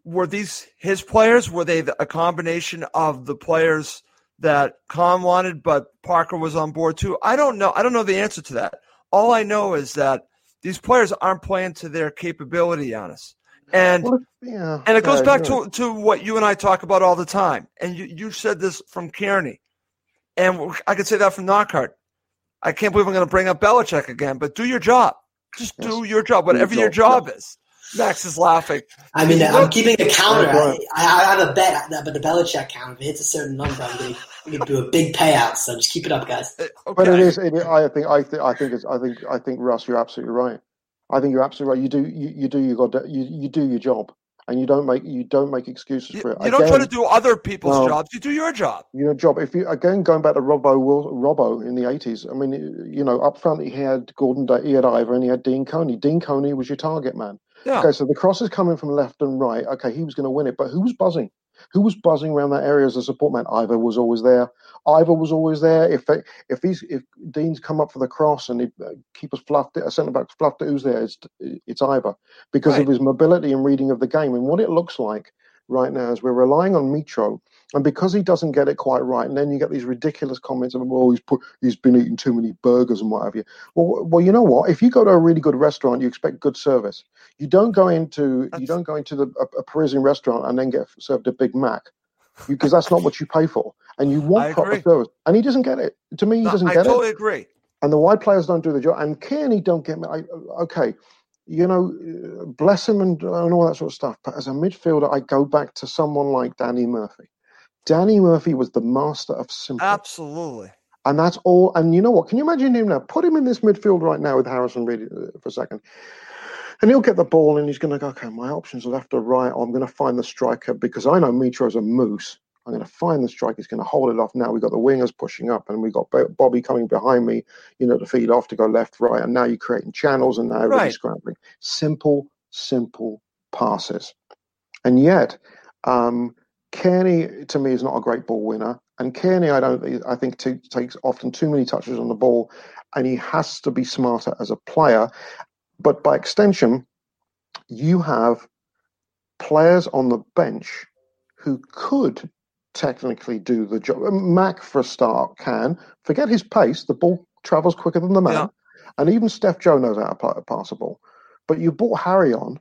A: Were these his players? Were they a combination of the players that Khan wanted, but Parker was on board too? I don't know. I don't know the answer to that. All I know is that these players aren't playing to their capability, Giannis. And
E: Well, yeah,
A: and it goes back to, to what you and I talk about all the time. And you, you said this from Cairney. And I could say that from Knockaert. I can't believe I'm going to bring up Belichick again, but do your job. Just do your job, whatever your
E: job,
A: job is. Max is laughing.
D: I mean, I'm keeping a counter.
E: Right, right.
D: I, I have a bet that, but the Belichick counter, if it hits a certain number, I'm going to do a big payout. So just keep it up, guys.
A: Uh,
E: But it It, is- I think. I think. I think. It's. I think. I think. Russ, you're absolutely right. I think you're absolutely right. You do. You, you do. You got. You, you do your job, and you don't make. You don't make excuses
A: You,
E: for it.
A: you don't try to do other people's jobs. You do your job.
E: you know, job. If you again going back to Robbo, Robbo in the eighties. I mean, you know, up front he had Gordon, he had Ivor, and he had Dean Coney. Dean Coney was your target man.
A: Yeah.
E: Okay, so the cross is coming from left and right. Okay, he was going to win it, but who was buzzing? Who was buzzing around that area as a support man? Ivor was always there. Ivor was always there. If they, if these if Dean's come up for the cross and he, uh, keepers fluffed it, a centre back fluffed it, who's there? It's it's Ivor because
A: Right.
E: of his mobility and reading of the game and what it looks like right now is we're relying on Mitro. And because he doesn't get it quite right, and then you get these ridiculous comments of, "Well, he's put, he's been eating too many burgers and what have you." Well, well, you know what? If you go to a really good restaurant, you expect good service. You don't go into
A: That's-
E: you don't go into the, a, a Parisian restaurant and then get served a Big Mac because that's not what you pay for. And you want proper service, and he doesn't get it. To me, he
A: No,
E: doesn't
A: I
E: get
A: totally
E: it.
A: I totally agree.
E: And the wide players don't do the job. And Cairney don't get me. I, okay, you know, bless him and, and all that sort of stuff. But as a midfielder, I go back to someone like Danny Murphy. Danny Murphy was the master of simple.
A: Absolutely.
E: And that's all. And you know what? Can you imagine him now? Put him in this midfield right now with Harrison Reed uh, for a second. And he'll get the ball and he's going to go, okay, my options are left or right. I'm going to find the striker because I know Mitro's a moose. I'm going to find the striker. He's going to hold it off. Now we've got the wingers pushing up and we've got Bobby coming behind me, you know, to feed off to go left, right. And now you're creating channels and now everybody's right. scrambling. Simple, simple passes. And yet, um, Cairney to me is not a great ball winner. And Cairney, I don't, I think t- takes often too many touches on the ball, and he has to be smarter as a player. But by extension, you have players on the bench who could technically do the job. Uh, Mac, for a start, can. Forget his pace, the ball travels quicker than the man. Yeah. And even Steph Joe knows how to pass a ball. But you brought Harry on,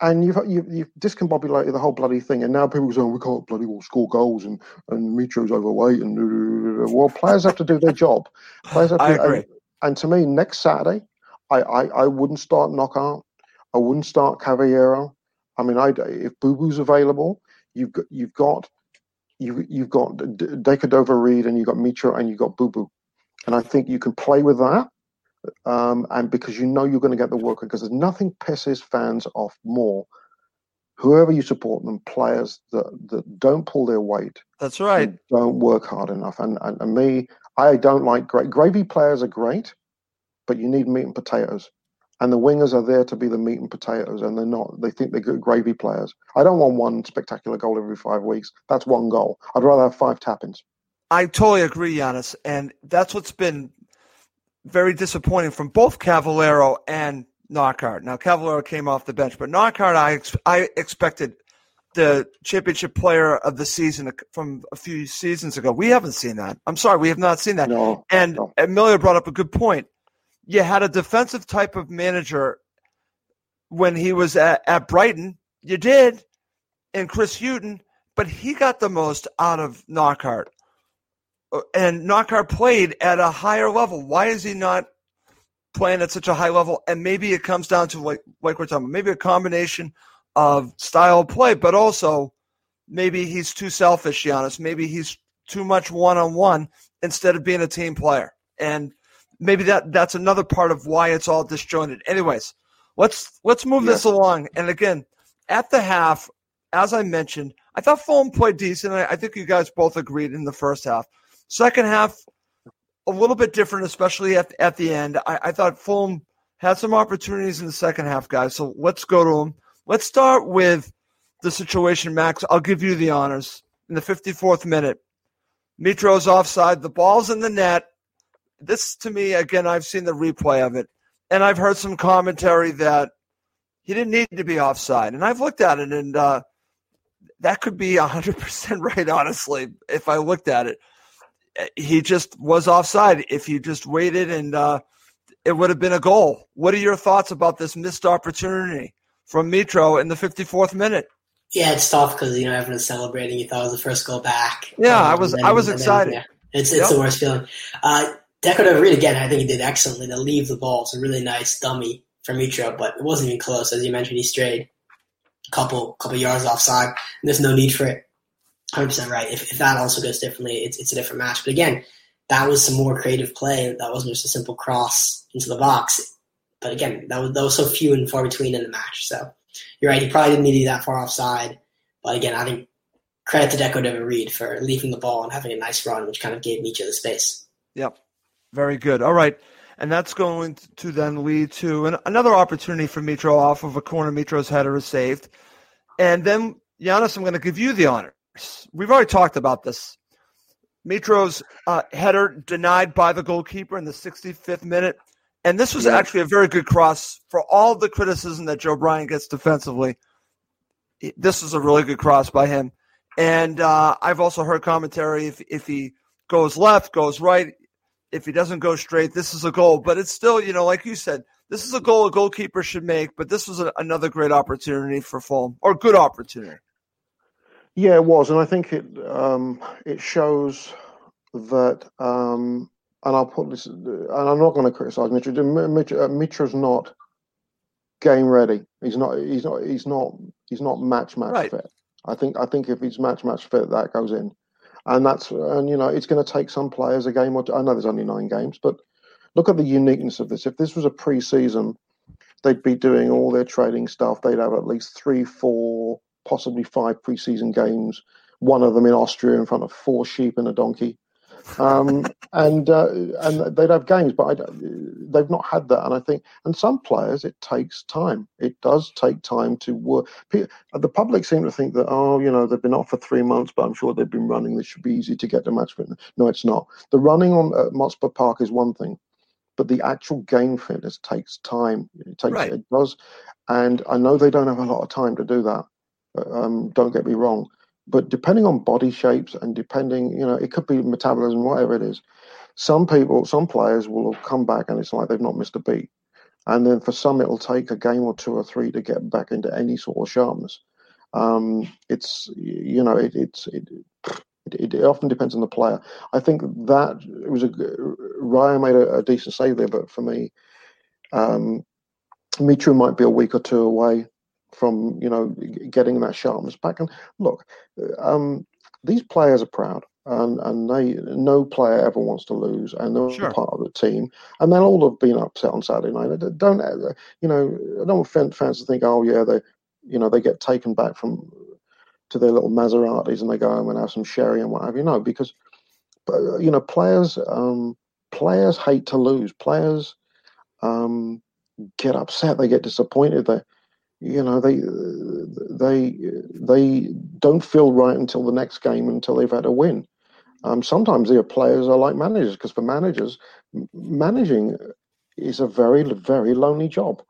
E: and you've, you've, you've discombobulated the whole bloody thing. And now people say, oh, we can't bloody well score goals, and, and Mitro's overweight. And uh, well, players have to do their job. Players have to,
A: I agree.
E: And, and to me, next Saturday, I, I, I wouldn't start Knockaert. I wouldn't start Cavaleiro. I mean, I if Boo Boo's available, you've got you've got you you've got Decordova Reid and you've got Mitro and you've got Boo Boo, and I think you can play with that. Um, and because you know you're going to get the work, because there's nothing pisses fans off more. Whoever you support them, players that, that don't pull their weight.
A: That's right.
E: Don't work hard enough. And, and, and me, I don't like great gravy players are great, but you need meat and potatoes. And the wingers are there to be the meat and potatoes, and they're not. They think they're good gravy players. I don't want one spectacular goal every five weeks. That's one goal. I'd rather have five tap-ins.
A: I totally agree, Giannis, and that's what's been very disappointing from both Cavaleiro and Knockaert. Now Cavaleiro came off the bench, but Knockaert, I ex- I expected the championship player of the season from a few seasons ago. We haven't seen that. I'm sorry, we have not seen that.
E: No,
A: and
E: no.
A: Emilio brought up a good point you had a defensive type of manager when he was at, at Brighton. You did, and Chris Hughton, but he got the most out of Knockaert. Uh, and Knockaert played at a higher level. Why is he not playing at such a high level? And maybe it comes down to like like we're talking about, maybe a combination of style of play, but also maybe he's too selfish, Giannis. Maybe he's too much one on one instead of being a team player. And maybe that that's another part of why it's all disjointed. Anyways, let's let's move yeah. this along. And again, at the half, as I mentioned, I thought Fulham played decent. I, I think you guys both agreed in the first half. Second half, a little bit different, especially at at the end. I, I thought Fulham had some opportunities in the second half, guys. So let's go to them. Let's start with the situation, Max. I'll give you the honors. In the 54th minute, Mitro's offside. The ball's in the net this to me again i've seen the replay of it and i've heard some commentary that he didn't need to be offside and i've looked at it and uh, that could be 100% right honestly if i looked at it. He just was offside. If he just waited and uh, it would have been a goal. What are your thoughts about this missed opportunity from mitro in the 54th minute?
D: Yeah it's tough because you know everyone's celebrating. You thought it was the first goal back.
A: Yeah um, i was then, i was excited.
D: then, yeah. it's, it's yep. the worst feeling. Uh, Decordova Reid again, I think he did excellently to leave the ball. It's a really nice dummy for Mitro, but it wasn't even close. As you mentioned, he strayed a couple couple yards offside. And there's no need for it. 100% right. If, if that also goes differently, it's, it's a different match. But again, that was some more creative play. That wasn't just a simple cross into the box. But again, that was, that was so few and far between in the match. So you're right. He probably didn't need to be that far offside. But again, I think credit to Decordova Reid for leaving the ball and having a nice run, which kind of gave Mitro the space.
A: Yep. Very good. All right. And that's going to then lead to an, another opportunity for Mitro off of a corner. Mitro's header is saved. And then, Giannis, I'm going to give you the honors. We've already talked about this. Mitro's uh, header denied by the goalkeeper in the 65th minute. And this was yeah. actually a very good cross for all the criticism that Joe Bryan gets defensively. This was a really good cross by him. And uh, I've also heard commentary if, if he goes left, goes right, if he doesn't go straight, this is a goal. But it's still, you know, like you said, this is a goal a goalkeeper should make. But this was a, another great opportunity for Fulham, or good opportunity.
E: Yeah, it was, and I think it um, it shows that. Um, and I'll put this, and I'm not going to criticize Mitro. Mitro. Uh, Mitro's not game ready. He's not. He's not. He's not. He's not match match
A: Right.
E: fit. I think. I think if he's match match fit, that goes in, and that's and you know it's going to take some players a game or two. I know there's only nine games, but look at the uniqueness of this. If this was a pre-season, they'd be doing all their trading stuff. They'd have at least three, four, possibly five pre-season games. One of them in Austria in front of four sheep and a donkey um, and uh, and they'd have games, but I, don't- they've not had that. And I think, and some players, it takes time. It does take time to work. The public seem to think that, oh, you know, they've been off for three months, but I'm sure they've been running. This should be easy to get to match fitness. No, it's not. The running on at Motspur Park is one thing, but the actual game fitness takes time. It takes
A: Right.
E: it does, and I know they don't have a lot of time to do that. Um, don't get me wrong, but depending on body shapes and depending, you know, it could be metabolism, whatever it is. Some people, some players will come back and it's like they've not missed a beat. And then for some, it'll take a game or two or three to get back into any sort of sharpness. Um, it's, you know, it, it's, it, it, it often depends on the player. I think that it was a Raya made a, a decent save there, but for me, um, Mitro might be a week or two away from you know getting that sharpness back. And look, um, these players are proud, and and they no player ever wants to lose, and they're
A: Sure.
E: part of the team, and they'll all have been upset on Saturday night. Don't uh, you know? I don't want fans to think, oh yeah, they you know they get taken back from to their little Maseratis and they go home and have some sherry and what have you. No, because you know players um, players hate to lose. Players um, get upset. They get disappointed. They you know they they they don't feel right until the next game until they've had a win. Um, sometimes their players are like managers because for managers, managing is a very very lonely job,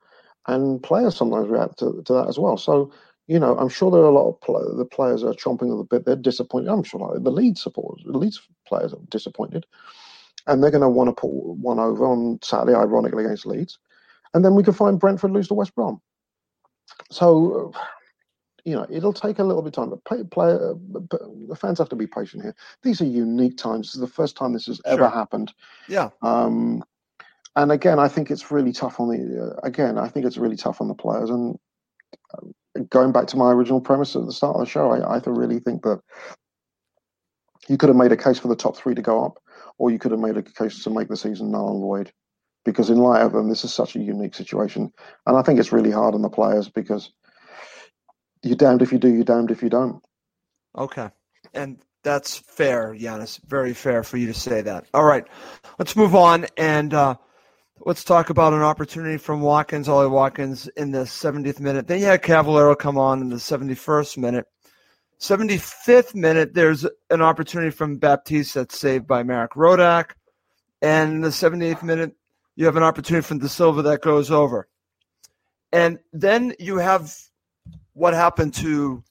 E: and players sometimes react to, to that as well. So you know, I'm sure there are a lot of pl- the players are chomping at the bit. They're disappointed. I'm sure the lead supporters, the Leeds players are disappointed, and they're going to want to put one over on Saturday, ironically against Leeds, and then we could find Brentford lose to West Brom. So, you know, it'll take a little bit of time, but play, player, but the fans have to be patient here. These are unique times. This is the first time this has ever
A: Sure.
E: happened.
A: Yeah.
E: Um, and again, I think it's really tough on the. Uh, again, I think it's really tough on the players. And uh, going back to my original premise at the start of the show, I, I really think that you could have made a case for the top three to go up, or you could have made a case to make the season null and void. Because in light of them, this is such a unique situation, and I think it's really hard on the players because you're damned if you do, you're damned if you don't.
A: Okay. And that's fair, Giannis. Very fair for you to say that. All right. Let's move on and uh, let's talk about an opportunity from Watkins, Ollie Watkins, in the 70th minute. Then you had Cavaleiro come on in the 71st minute. 75th minute, there's an opportunity from Baptiste that's saved by Marek Rodak. And in the 78th minute, you have an opportunity from De Silva that goes over. And then you have what happened to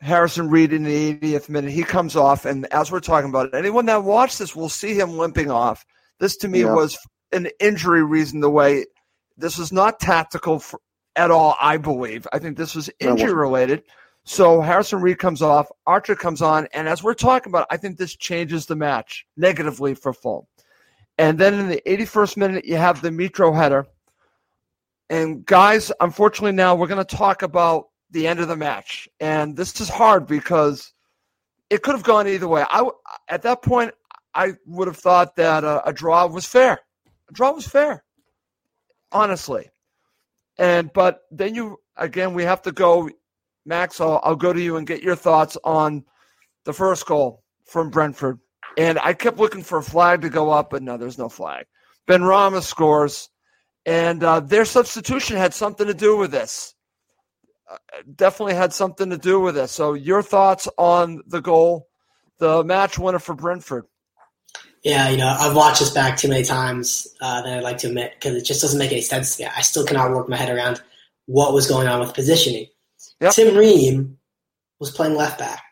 A: Harrison Reed in the 80th minute. He comes off, and as we're talking about it, anyone that watched this will see him limping off. This to me
E: Yeah.
A: was an injury reason. The way this was not tactical for, at all, I believe. I think this was injury related. So Harrison Reed comes off, Arter comes on, and as we're talking about, I think this changes the match negatively for Fulham. And then in the 81st minute, you have the Mitro header. And guys, unfortunately, now we're going to talk about the end of the match. And this is hard because it could have gone either way. I at that point, I would have thought that a, a draw was fair. A draw was fair, honestly. And but then you again, we have to go. Max, I'll, I'll go to you and get your thoughts on the first goal from Brentford. And I kept looking for a flag to go up, but no, there's no flag. Benrahma scores, and uh, their substitution had something to do with this. Uh, definitely had something to do with it. So, your thoughts on the goal, the match winner for Brentford?
D: Yeah, you know, I've watched this back too many times uh, than I'd like to admit because it just doesn't make any sense to me. I still cannot work my head around what was going on with positioning.
A: Yep.
D: Tim Ream was playing left back.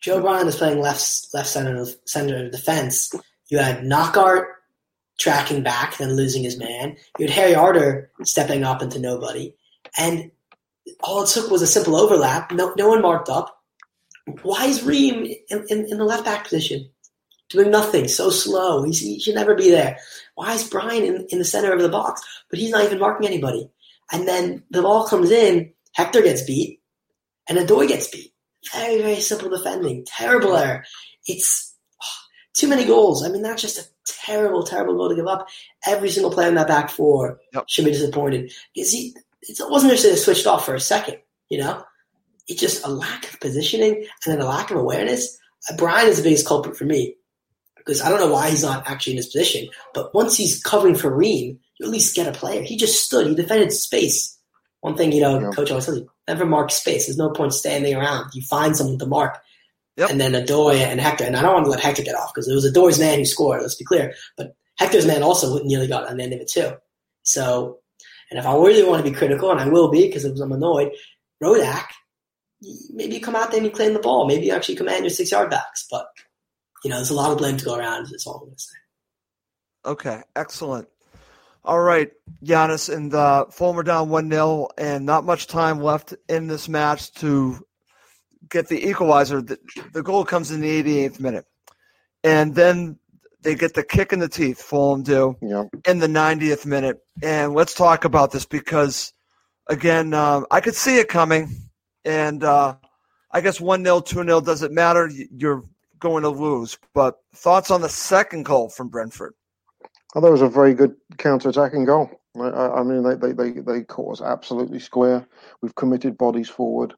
D: Joe Bryan was playing left left center of center of defense. You had Knockaert tracking back, then losing his man. You had Harry Arter stepping up into nobody, and all it took was a simple overlap. No, no one marked up. Why is Ream in, in, in the left back position? doing nothing, so slow. He's, he should never be there. Why is Bryan in, in the center of the box? But he's not even marking anybody. And then the ball comes in, Hector gets beat, and Odoi gets beat. Very, very simple defending. Terrible error. It's oh, too many goals. I mean, that's just a terrible, terrible goal to give up. Every single player in that back four
A: Yep.
D: should be disappointed. Because he, it wasn't just that it switched off for a second, you know? It's just a lack of positioning and then a lack of awareness. Uh, Bryan is the biggest culprit for me because I don't know why he's not actually in his position. But once he's covering for Ream, you at least get a player. He just stood. He defended space. One thing, you know,
E: Yeah.
D: coach always you: never mark space. There's no point standing around. You find someone to mark.
A: Yep.
D: And then Odoi and Hector. And I don't want to let Hector get off because it was Odoi's man who scored. Let's be clear. But Hector's man also nearly got on the end of it too. So, and if I really want to be critical, and I will be because I'm annoyed, Rodak, maybe you come out there and you claim the ball. Maybe you actually command your six yard backs. But, you know, there's a lot of blame to go around. That's all I'm going to say.
A: Okay, excellent. All right, Giannis and uh, Fulham are down 1 0, and not much time left in this match to get the equalizer. The, the goal comes in the 88th minute. And then they get the kick in the teeth, Fulham do,
E: Yeah.
A: in the 90th minute. And let's talk about this because, again, um, I could see it coming. And uh, I guess 1 0, 2 0 doesn't matter. You're going to lose. But thoughts on the second goal from Brentford?
E: Oh, that was a very good counter-attacking goal. I, I I mean, they, they, they, they caught us absolutely square. We've committed bodies forward.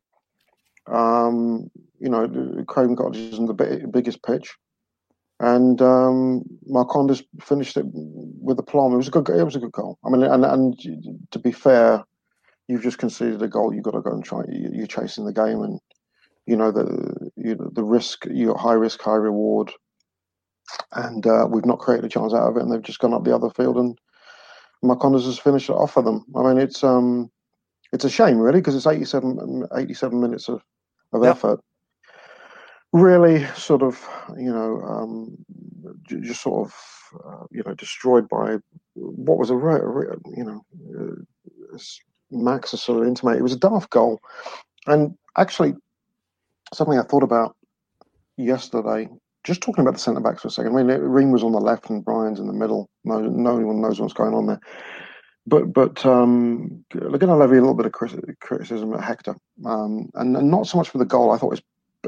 E: Um, you know, Craven Cottage isn't the biggest pitch, and um, Marcondes finished it with a plum. It was a good. It was a good goal. I mean, and and to be fair, you've just conceded a goal. You've got to go and try. you- You're chasing the game, and you know the you know, the risk. You high risk, high reward and uh, we've not created a chance out of it, and they've just gone up the other field, and Marcondes has finished it off for them. I mean, it's um, it's a shame, really, because it's 87, 87 minutes of, of
A: Yep.
E: effort. Really, sort of, you know, um, just sort of, uh, you know, destroyed by what was a, you know, uh, Max sort of intimated, it was a daft goal, and actually, something I thought about yesterday just talking about the centre backs for a second. I mean, Ream was on the left and Bryan's in the middle. No, no one knows what's going on there. But but um, going to levy a little bit of criticism at Hector, um, and, and not so much for the goal. I thought his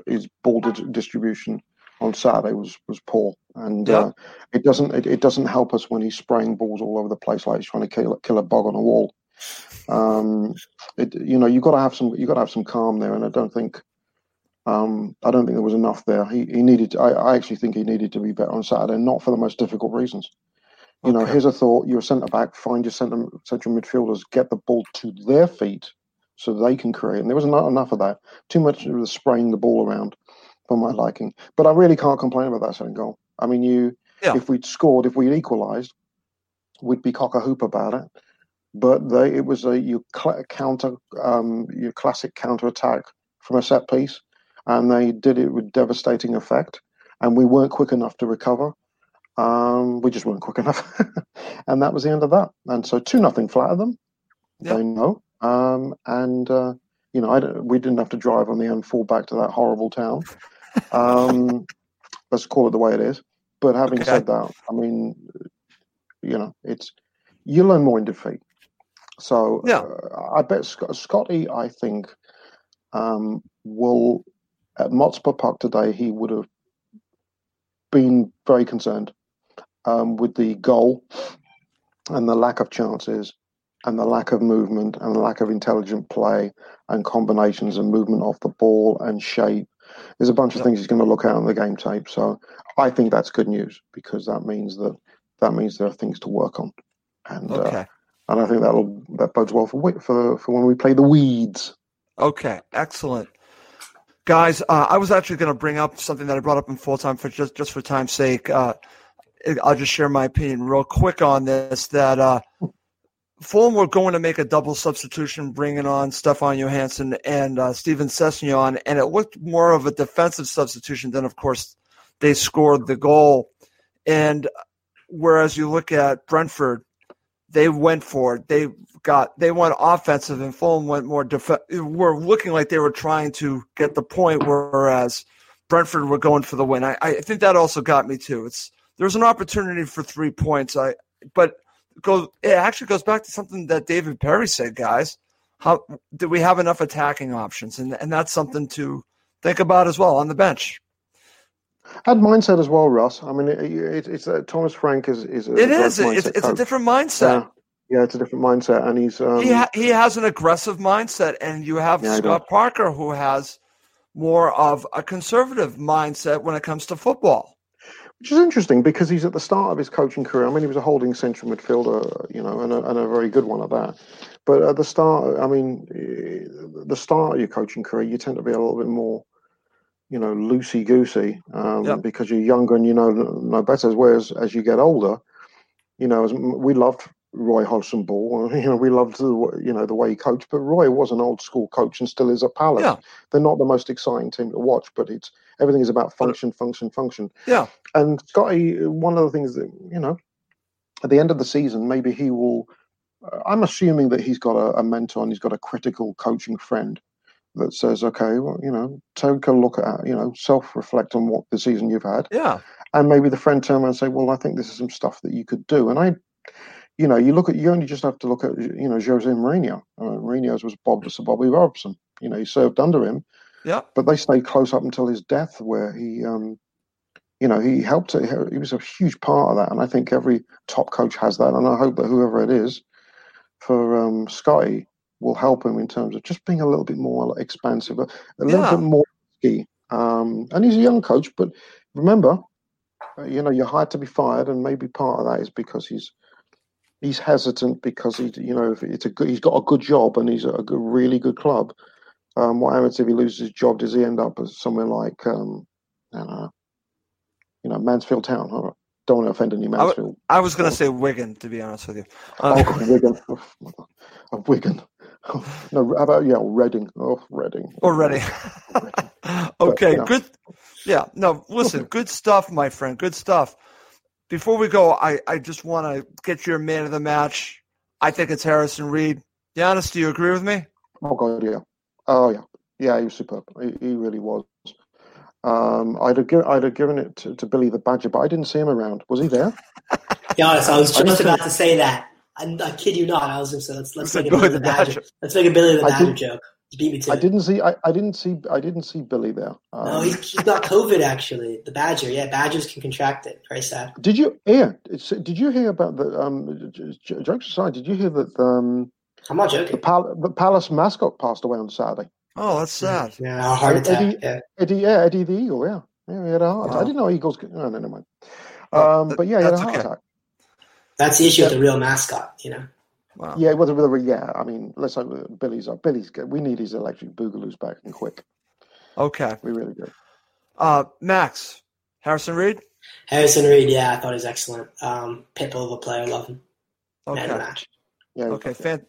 E: his ball di- distribution on Saturday was was poor, and
A: Yeah.
E: uh, it doesn't it, it doesn't help us when he's spraying balls all over the place like he's trying to kill kill a bug on a wall. Um, it, you know, you got to have some you got to have some calm there, and I don't think um, I don't think there was enough there. He, he needed. To, I, I actually think he needed to be better on Saturday, not for the most difficult reasons. You know, here's a thought: you're a centre back. Find your centre central midfielders. Get the ball to their feet so they can create. And there was not enough of that. Too much of the spraying the ball around for my liking. But I really can't complain about that second goal. I mean, you
A: Yeah.
E: if we'd scored, if we'd equalised, we'd be cock a hoop about it. But they, it was a you cl- counter, um, your classic counter attack from a set piece, and they did it with devastating effect. And we weren't quick enough to recover. Um, we just weren't quick enough, and that was the end of that. And so two nothing flattered them.
A: Yeah.
E: They know, um, and uh, you know, we didn't have to drive on the M4 back to that horrible town. Um, let's call it the way it is. But having
A: Okay.
E: said that, I mean, you know, it's you learn more in defeat. So
A: Yeah.
E: uh, I bet Scott, Scotty, I think, um, will at Motspur Park today. He would have been very concerned um, with the goal and the lack of chances and the lack of movement and the lack of intelligent play and combinations and movement off the ball and shape. There's a bunch of things he's going to look at on the game tape. So I think that's good news because that means that that means there are things to work on, and uh, and I think that'll that bodes well for for for when we play the weeds.
A: Okay, excellent. Guys, uh, I was actually going to bring up something that I brought up in full time for just, just for time's sake. Uh, I'll just share my opinion real quick on this that uh, Fulham were going to make a double substitution, bringing on Stefan Johansen and uh, Steven and it looked more of a defensive substitution than, of course, they scored the goal. And whereas you look at Brentford, they went for it. They got they went offensive, and Fulham went more def- Were looking like they were trying to get the point, whereas Brentford were going for the win. I, I think that also got me too. It's there's an opportunity for three points. I but goes it actually goes back to something that David Perry said, guys. How do we have enough attacking options? And and that's something to think about as well on the bench.
E: And mindset as well, Russ. I mean, it, it, it's uh, Thomas Frank is is a
A: it is it's, it's a different mindset.
E: Yeah. yeah. it's a different mindset, and he's um,
A: he ha- he has an aggressive mindset, and you have yeah, Scott Parker who has more of a conservative mindset when it comes to football.
E: Which is interesting because he's at the start of his coaching career. I mean, he was a holding central midfielder, you know, and a, and a very good one at that. But at the start, I mean, eh, the start of your coaching career, you tend to be a little bit more you know, loosey goosey um, yep. because you're younger and you know no better. Whereas as you get older, you know, as we loved Roy Hodgson Ball, you know, we loved the you know the way he coached. But Roy was an old school coach and still is a Palace. Yeah. They're not the most exciting team to watch, but it's everything is about function, function, function.
A: Yeah.
E: And Scotty, one of the things that you know, at the end of the season, maybe he will. Uh, I'm assuming that he's got a, a mentor and he's got a critical coaching friend that says, okay, well, you know, take a look at, you know, self reflect on what the season you've had.
A: Yeah.
E: And maybe the friend turn around and say, well, I think this is some stuff that you could do. And I, you know, you look at, you only just have to look at, you know, Jose Mourinho. I mean, Mourinho's was Bob, Sir Bobby Robson. You know, he served under him.
A: Yeah.
E: But they stayed close up until his death, where he, um, you know, he helped. He was a huge part of that, and I think every top coach has that. And I hope that whoever it is, for um, Scotty, will help him in terms of just being a little bit more expansive, a, a little bit more risky. Um, and he's a young coach, but remember, uh, you know, you're hired to be fired, and maybe part of that is because he's he's hesitant because he, you know, it's a good, he's got a good job and he's a, good, really good club. Um, what happens if he loses his job? Does he end up as somewhere like, um, I don't know, you know, Mansfield Town? don't want to offend any Mansfield.
A: I, I was going to say Wigan, to be honest with you.
E: Um, oh, Wigan. Oh, Wigan. Oh, no, how about, yeah, Reading. Oh, Reading.
A: Oh, Reading. okay, but, good. Yeah, no, listen, good stuff, my friend. Good stuff. Before we go, I, I just want to get your man of the match. I think it's Harrison Reed. Giannis, do you agree with me?
E: Oh, God, yeah. Oh, yeah. Yeah, he was superb. He, he really was. Um, I'd have given I'd have given it to, to, Billy the Badger, but I didn't see him around. Was he there?
D: yeah, I was just about to say that. I, I, kid you not. I was just let's let's make a Billy the Badger. Badger. Let's make a Billy the Badger joke. Beat me to
E: I didn't see. I, I didn't see. I didn't see Billy there.
D: Um, no, he's got COVID. Actually, the Badger. Yeah, Badgers can contract it. Very sad.
E: Did you hear? Did you hear about the um? Jokes aside, did you hear that um?
D: I'm not joking.
E: The, Pal- the Palace mascot passed away on Saturday.
A: Oh, that's sad.
D: Yeah, a heart attack.
E: Eddie,
D: yeah.
E: Eddie, yeah, Eddie the Eagle. Yeah, yeah, he had a heart. Wow. I didn't know Eagles. Could, no, no, never mind. Oh, um, but yeah, he had a heart okay. attack.
D: That's the issue yeah. with the real mascot, you know.
E: Wow. Yeah, it was a real. Yeah, I mean, let's hope Billy's up. Billy's good. We need his electric boogaloos back and quick.
A: Okay,
E: we really do.
A: Uh, Max Harrison Reed.
D: Harrison Reed, yeah, I thought he was excellent. Um, pitbull of a player, love him.
A: Okay.
D: Man match.
A: Yeah. Okay. Fan-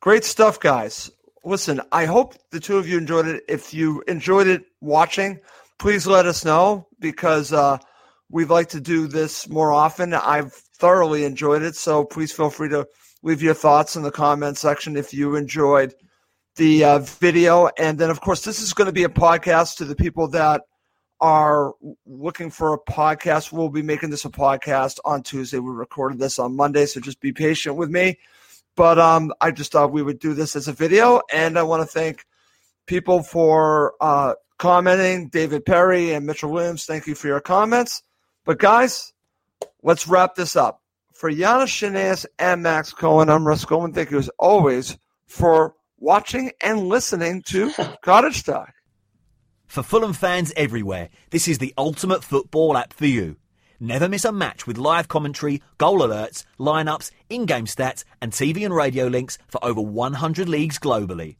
A: great stuff, guys listen, I hope the two of you enjoyed it. If you enjoyed it watching, please let us know because uh, we'd like to do this more often. I've thoroughly enjoyed it, so please feel free to leave your thoughts in the comment section if you enjoyed the uh, video. And then, of course, this is going to be a podcast to the people that are looking for a podcast. We'll be making this a podcast on Tuesday. We recorded this on Monday, so just be patient with me. But um, I just thought we would do this as a video, and I want to thank people for uh, commenting. David Perry and Mitchell Williams, thank you for your comments. But guys, let's wrap this up. For Giannis Shanaeus and Max Cohen, I'm Russ Cohen. Thank you as always for watching and listening to Cottage Talk.
F: For Fulham fans everywhere, this is the ultimate football app for you. Never miss a match with live commentary, goal alerts, lineups, in-game stats, and TV and radio links for over 100 leagues globally.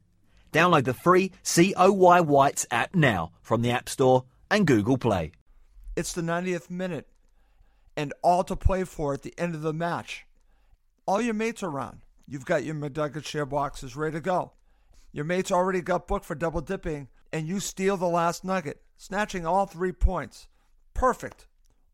F: Download the free COY Whites app now from the App Store and Google Play.
A: It's the 90th minute and all to play for at the end of the match. All your mates are around. You've got your McNugget share boxes ready to go. Your mates already got booked for double dipping, and you steal the last nugget, snatching all three points. Perfect.